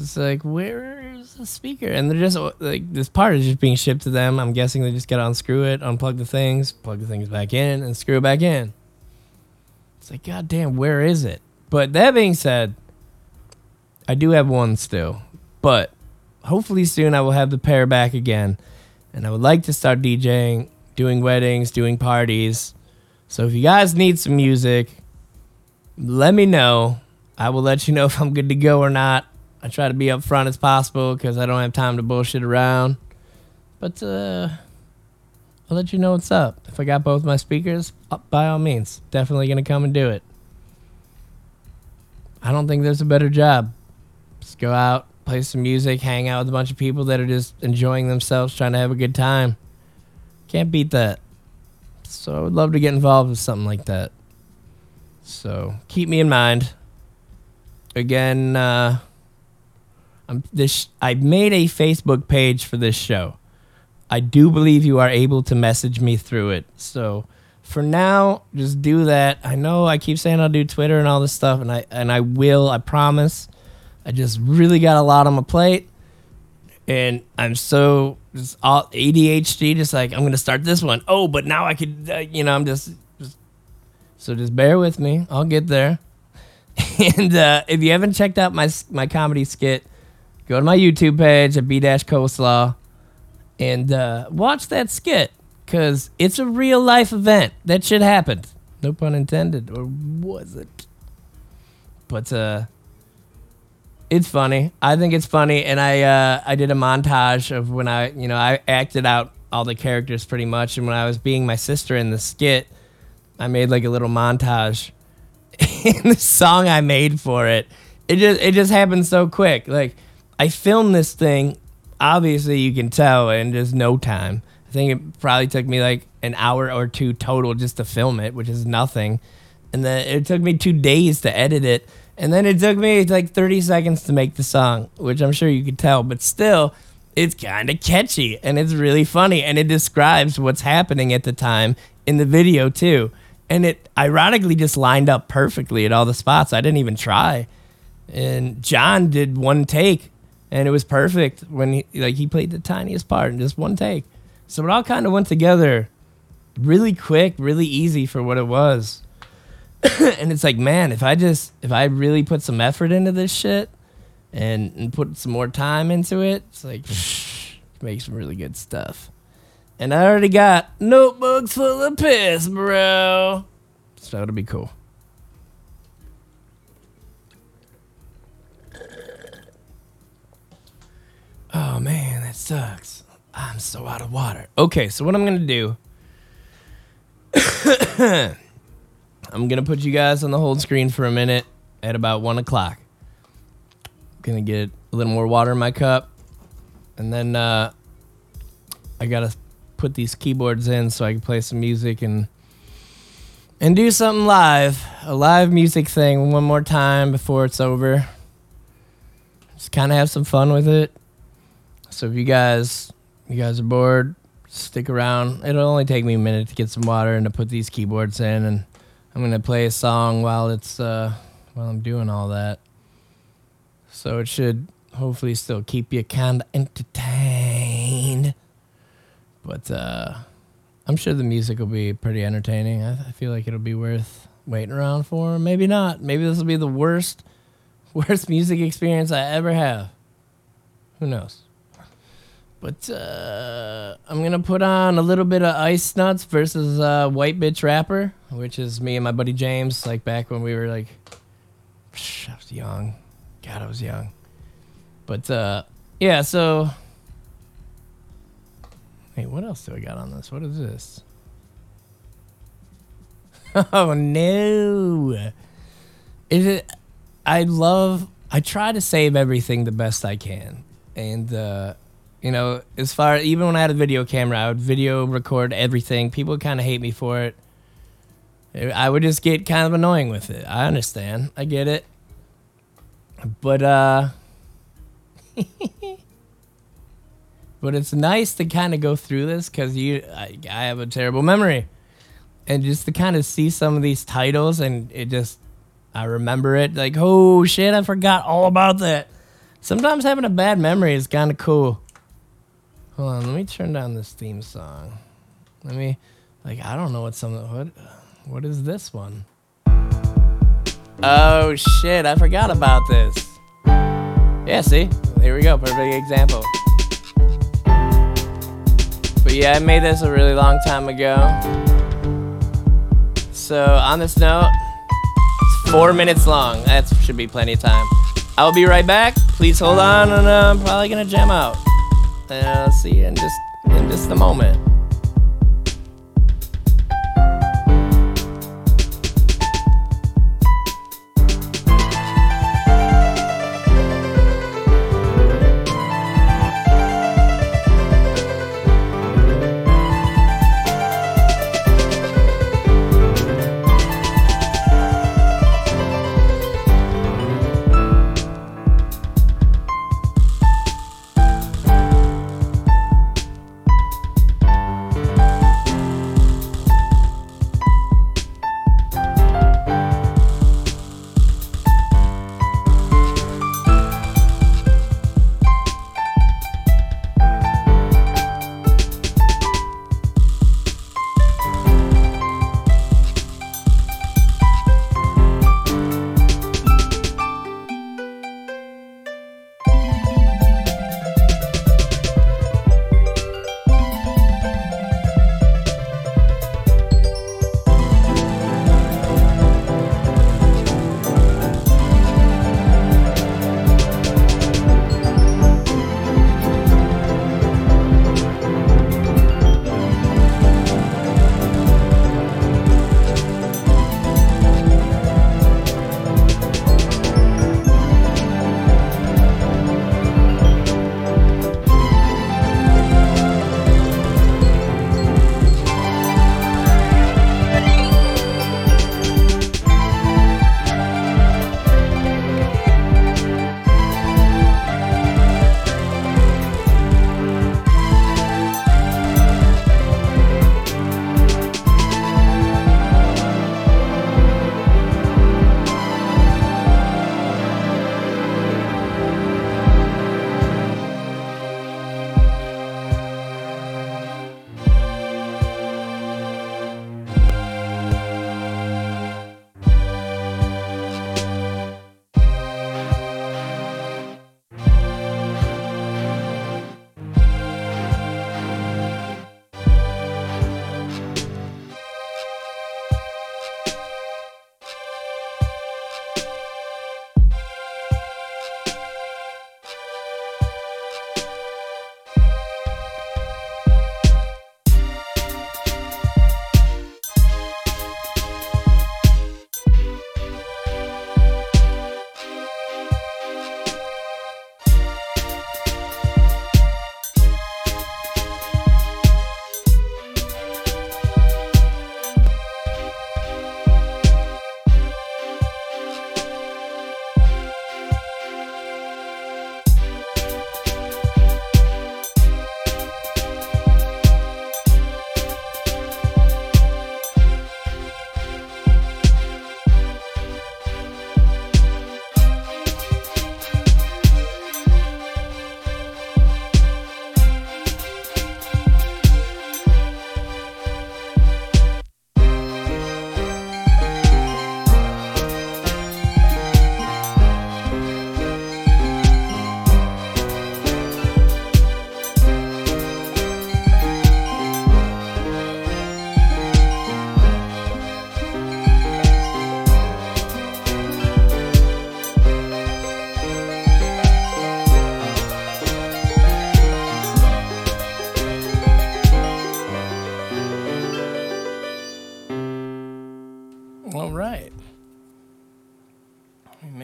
It's like, where's the speaker? And they're just like, this part is just being shipped to them. I'm guessing they just gotta unscrew it, unplug the things, plug the things back in, and screw it back in. It's like, God damn, where is it? But that being said, I do have one still. But hopefully soon I will have the pair back again. And I would like to start DJing, doing weddings, doing parties. So if you guys need some music, let me know. I will let you know if I'm good to go or not. I try to be upfront as possible because I don't have time to bullshit around. But uh, I'll let you know what's up. If I got both my speakers, uh, by all means, definitely gonna come and do it. I don't think there's a better job. Just go out, play some music, hang out with a bunch of people that are just enjoying themselves, trying to have a good time. Can't beat that. So I would love to get involved with something like that. So keep me in mind. Again, uh, I'm this. I made a Facebook page for this show. I do believe you are able to message me through it. So for now, just do that. I know I keep saying I'll do Twitter and all this stuff, and I and I will. I promise. I just really got a lot on my plate, and I'm so just all ADHD. Just like I'm gonna start this one. Oh, but now I could. Uh, you know, I'm just, just. So just bear with me. I'll get there. and uh, if you haven't checked out my my comedy skit, go to my YouTube page at b dash coleslaw, and uh, watch that skit because it's a real life event. That shit happened. No pun intended, or was it? But uh, it's funny. I think it's funny, and I uh, I did a montage of when I you know I acted out all the characters pretty much, and when I was being my sister in the skit, I made like a little montage. and the song I made for it, it just it just happened so quick. Like I filmed this thing, obviously you can tell in just no time. I think it probably took me like an hour or two total just to film it, which is nothing. And then it took me two days to edit it. And then it took me like 30 seconds to make the song, which I'm sure you could tell, but still, it's kind of catchy and it's really funny. And it describes what's happening at the time in the video, too. And it ironically just lined up perfectly at all the spots. I didn't even try. And John did one take and it was perfect when he like he played the tiniest part in just one take. So it all kind of went together really quick, really easy for what it was. and it's like, man, if I just if I really put some effort into this shit and, and put some more time into it, it's like make some really good stuff. And I already got notebooks full of piss, bro. So that'll be cool. Oh man, that sucks. I'm so out of water. Okay, so what I'm gonna do. I'm gonna put you guys on the hold screen for a minute at about one o'clock. Gonna get a little more water in my cup, and then uh, I gotta put these keyboards in so I can play some music and and do something live, a live music thing one more time before it's over. Just kind of have some fun with it. So if you guys you guys are bored, stick around. It'll only take me a minute to get some water and to put these keyboards in and I'm gonna play a song while it's uh while I'm doing all that. So it should hopefully still keep you kinda entertained. But uh I'm sure the music will be pretty entertaining. I, I feel like it'll be worth waiting around for. Maybe not. Maybe this will be the worst worst music experience I ever have. Who knows? But uh, I'm gonna put on a little bit of Ice Nuts versus uh, White Bitch Rapper, which is me and my buddy James, like back when we were like, psh, I was young. God, I was young. But uh, yeah, so wait, what else do I got on this? What is this? Oh no! Is it? I love. I try to save everything the best I can, and uh, you know, as far even when I had a video camera, I would video record everything. People kind of hate me for it. I would just get kind of annoying with it. I understand. I get it. But uh But it's nice to kind of go through this cuz you I, I have a terrible memory. And just to kind of see some of these titles and it just I remember it like, "Oh shit, I forgot all about that." Sometimes having a bad memory is kind of cool. Hold on, let me turn down this theme song. Let me, like, I don't know what some what, what is this one? Oh shit! I forgot about this. Yeah, see, here we go. Perfect example. But yeah, I made this a really long time ago. So on this note, it's four minutes long. That should be plenty of time. I'll be right back. Please hold on, and I'm probably gonna jam out. And see you in just in just a moment.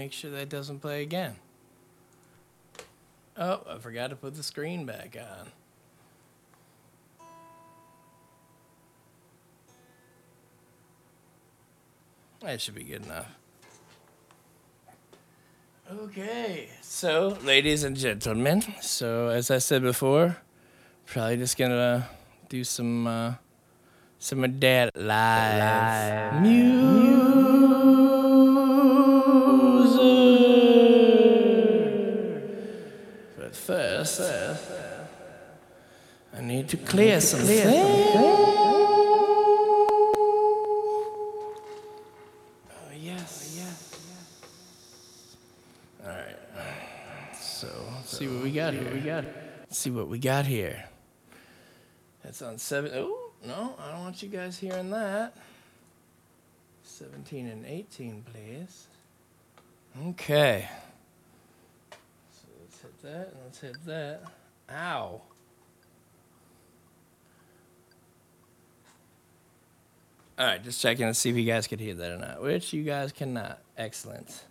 Make sure that doesn't play again. Oh, I forgot to put the screen back on. That should be good enough. Okay, so ladies and gentlemen, so as I said before, probably just gonna do some uh, some of that live, music. I need to clear some things. Oh, yes, yes, yes. All right. So, let's see what we got here. We got. Let's see what we got here. That's on seven. Oh no, I don't want you guys hearing that. Seventeen and eighteen, please. Okay. So let's hit that and let's hit that. Ow. All right, just checking to see if you guys could hear that or not, which you guys cannot. Excellent.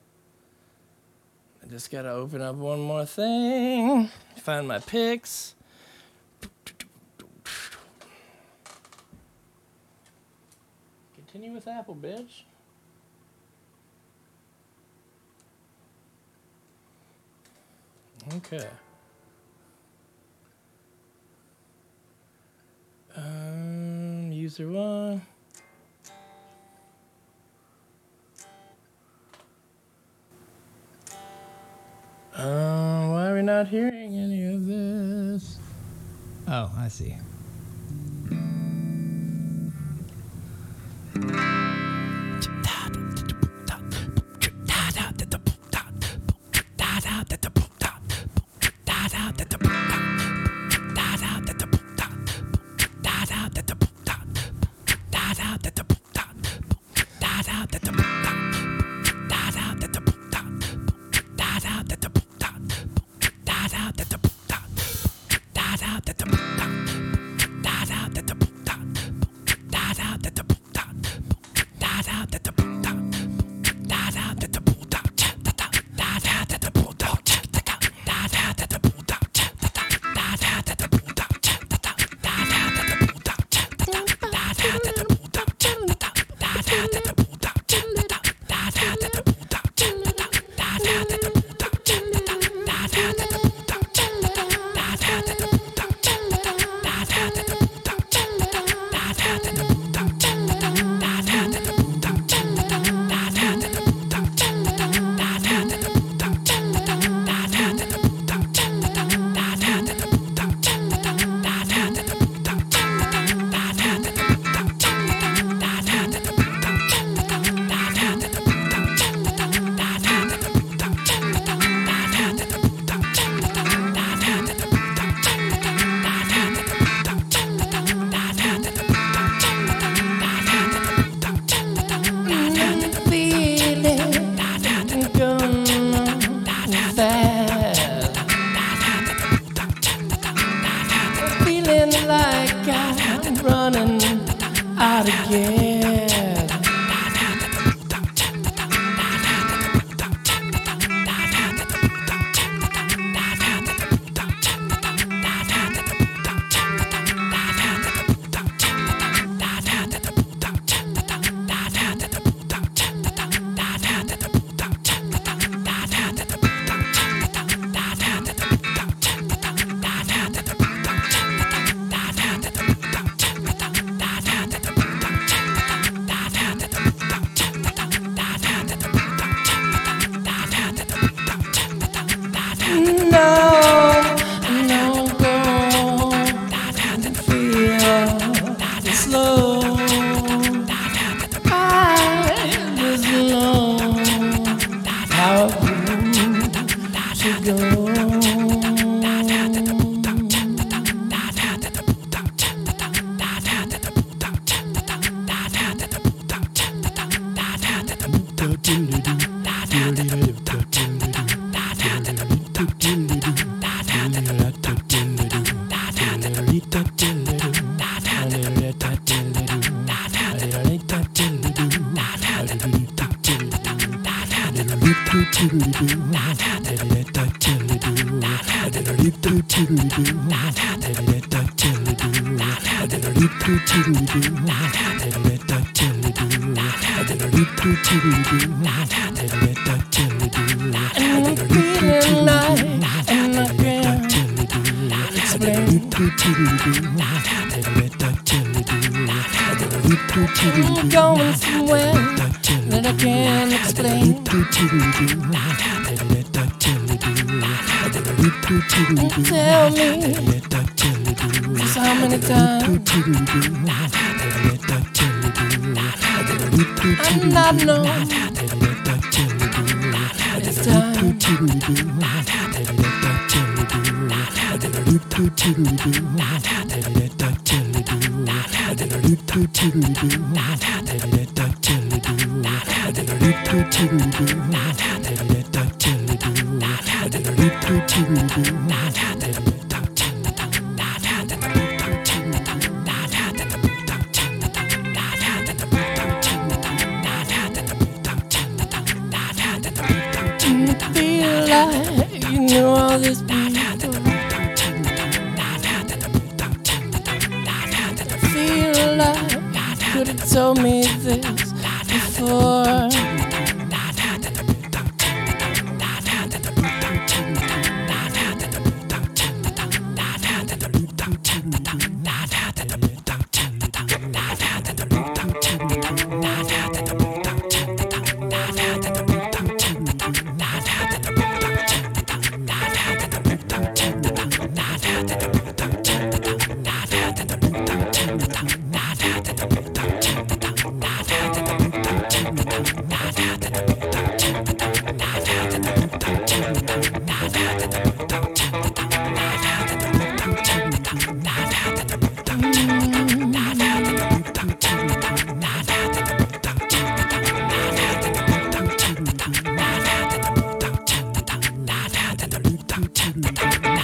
I just gotta open up one more thing, find my picks. Continue with Apple, bitch. Okay. Um, user one. Um, why are we not hearing any of this? Oh, I see. Feel slow. I Feeling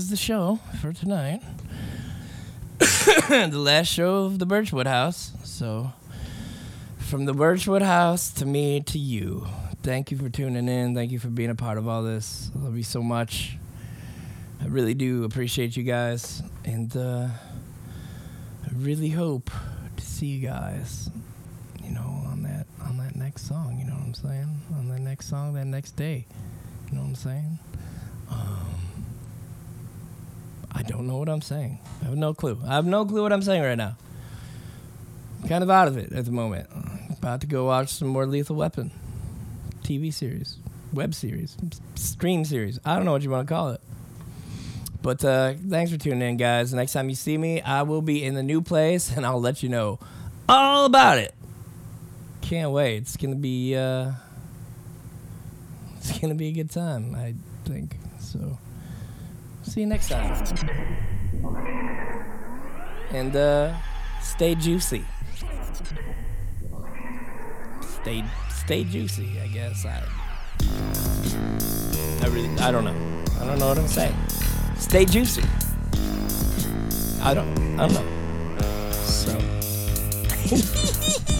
was the show for tonight. the last show of the Birchwood House. So, from the Birchwood House to me to you. Thank you for tuning in. Thank you for being a part of all this. I love you so much. I really do appreciate you guys, and uh, I really hope to see you guys. You know, on that on that next song. You know what I'm saying? On that next song, that next day. You know what I'm saying? Um, I don't know what I'm saying. I have no clue. I have no clue what I'm saying right now. Kind of out of it at the moment. About to go watch some more Lethal Weapon TV series, web series, stream series. I don't know what you want to call it. But uh, thanks for tuning in, guys. Next time you see me, I will be in the new place, and I'll let you know all about it. Can't wait. It's gonna be uh, it's gonna be a good time. I think so. See you next time. And uh, stay juicy. Stay stay juicy. I guess I. I really I don't know. I don't know what I'm saying. Stay juicy. I don't I don't know. So.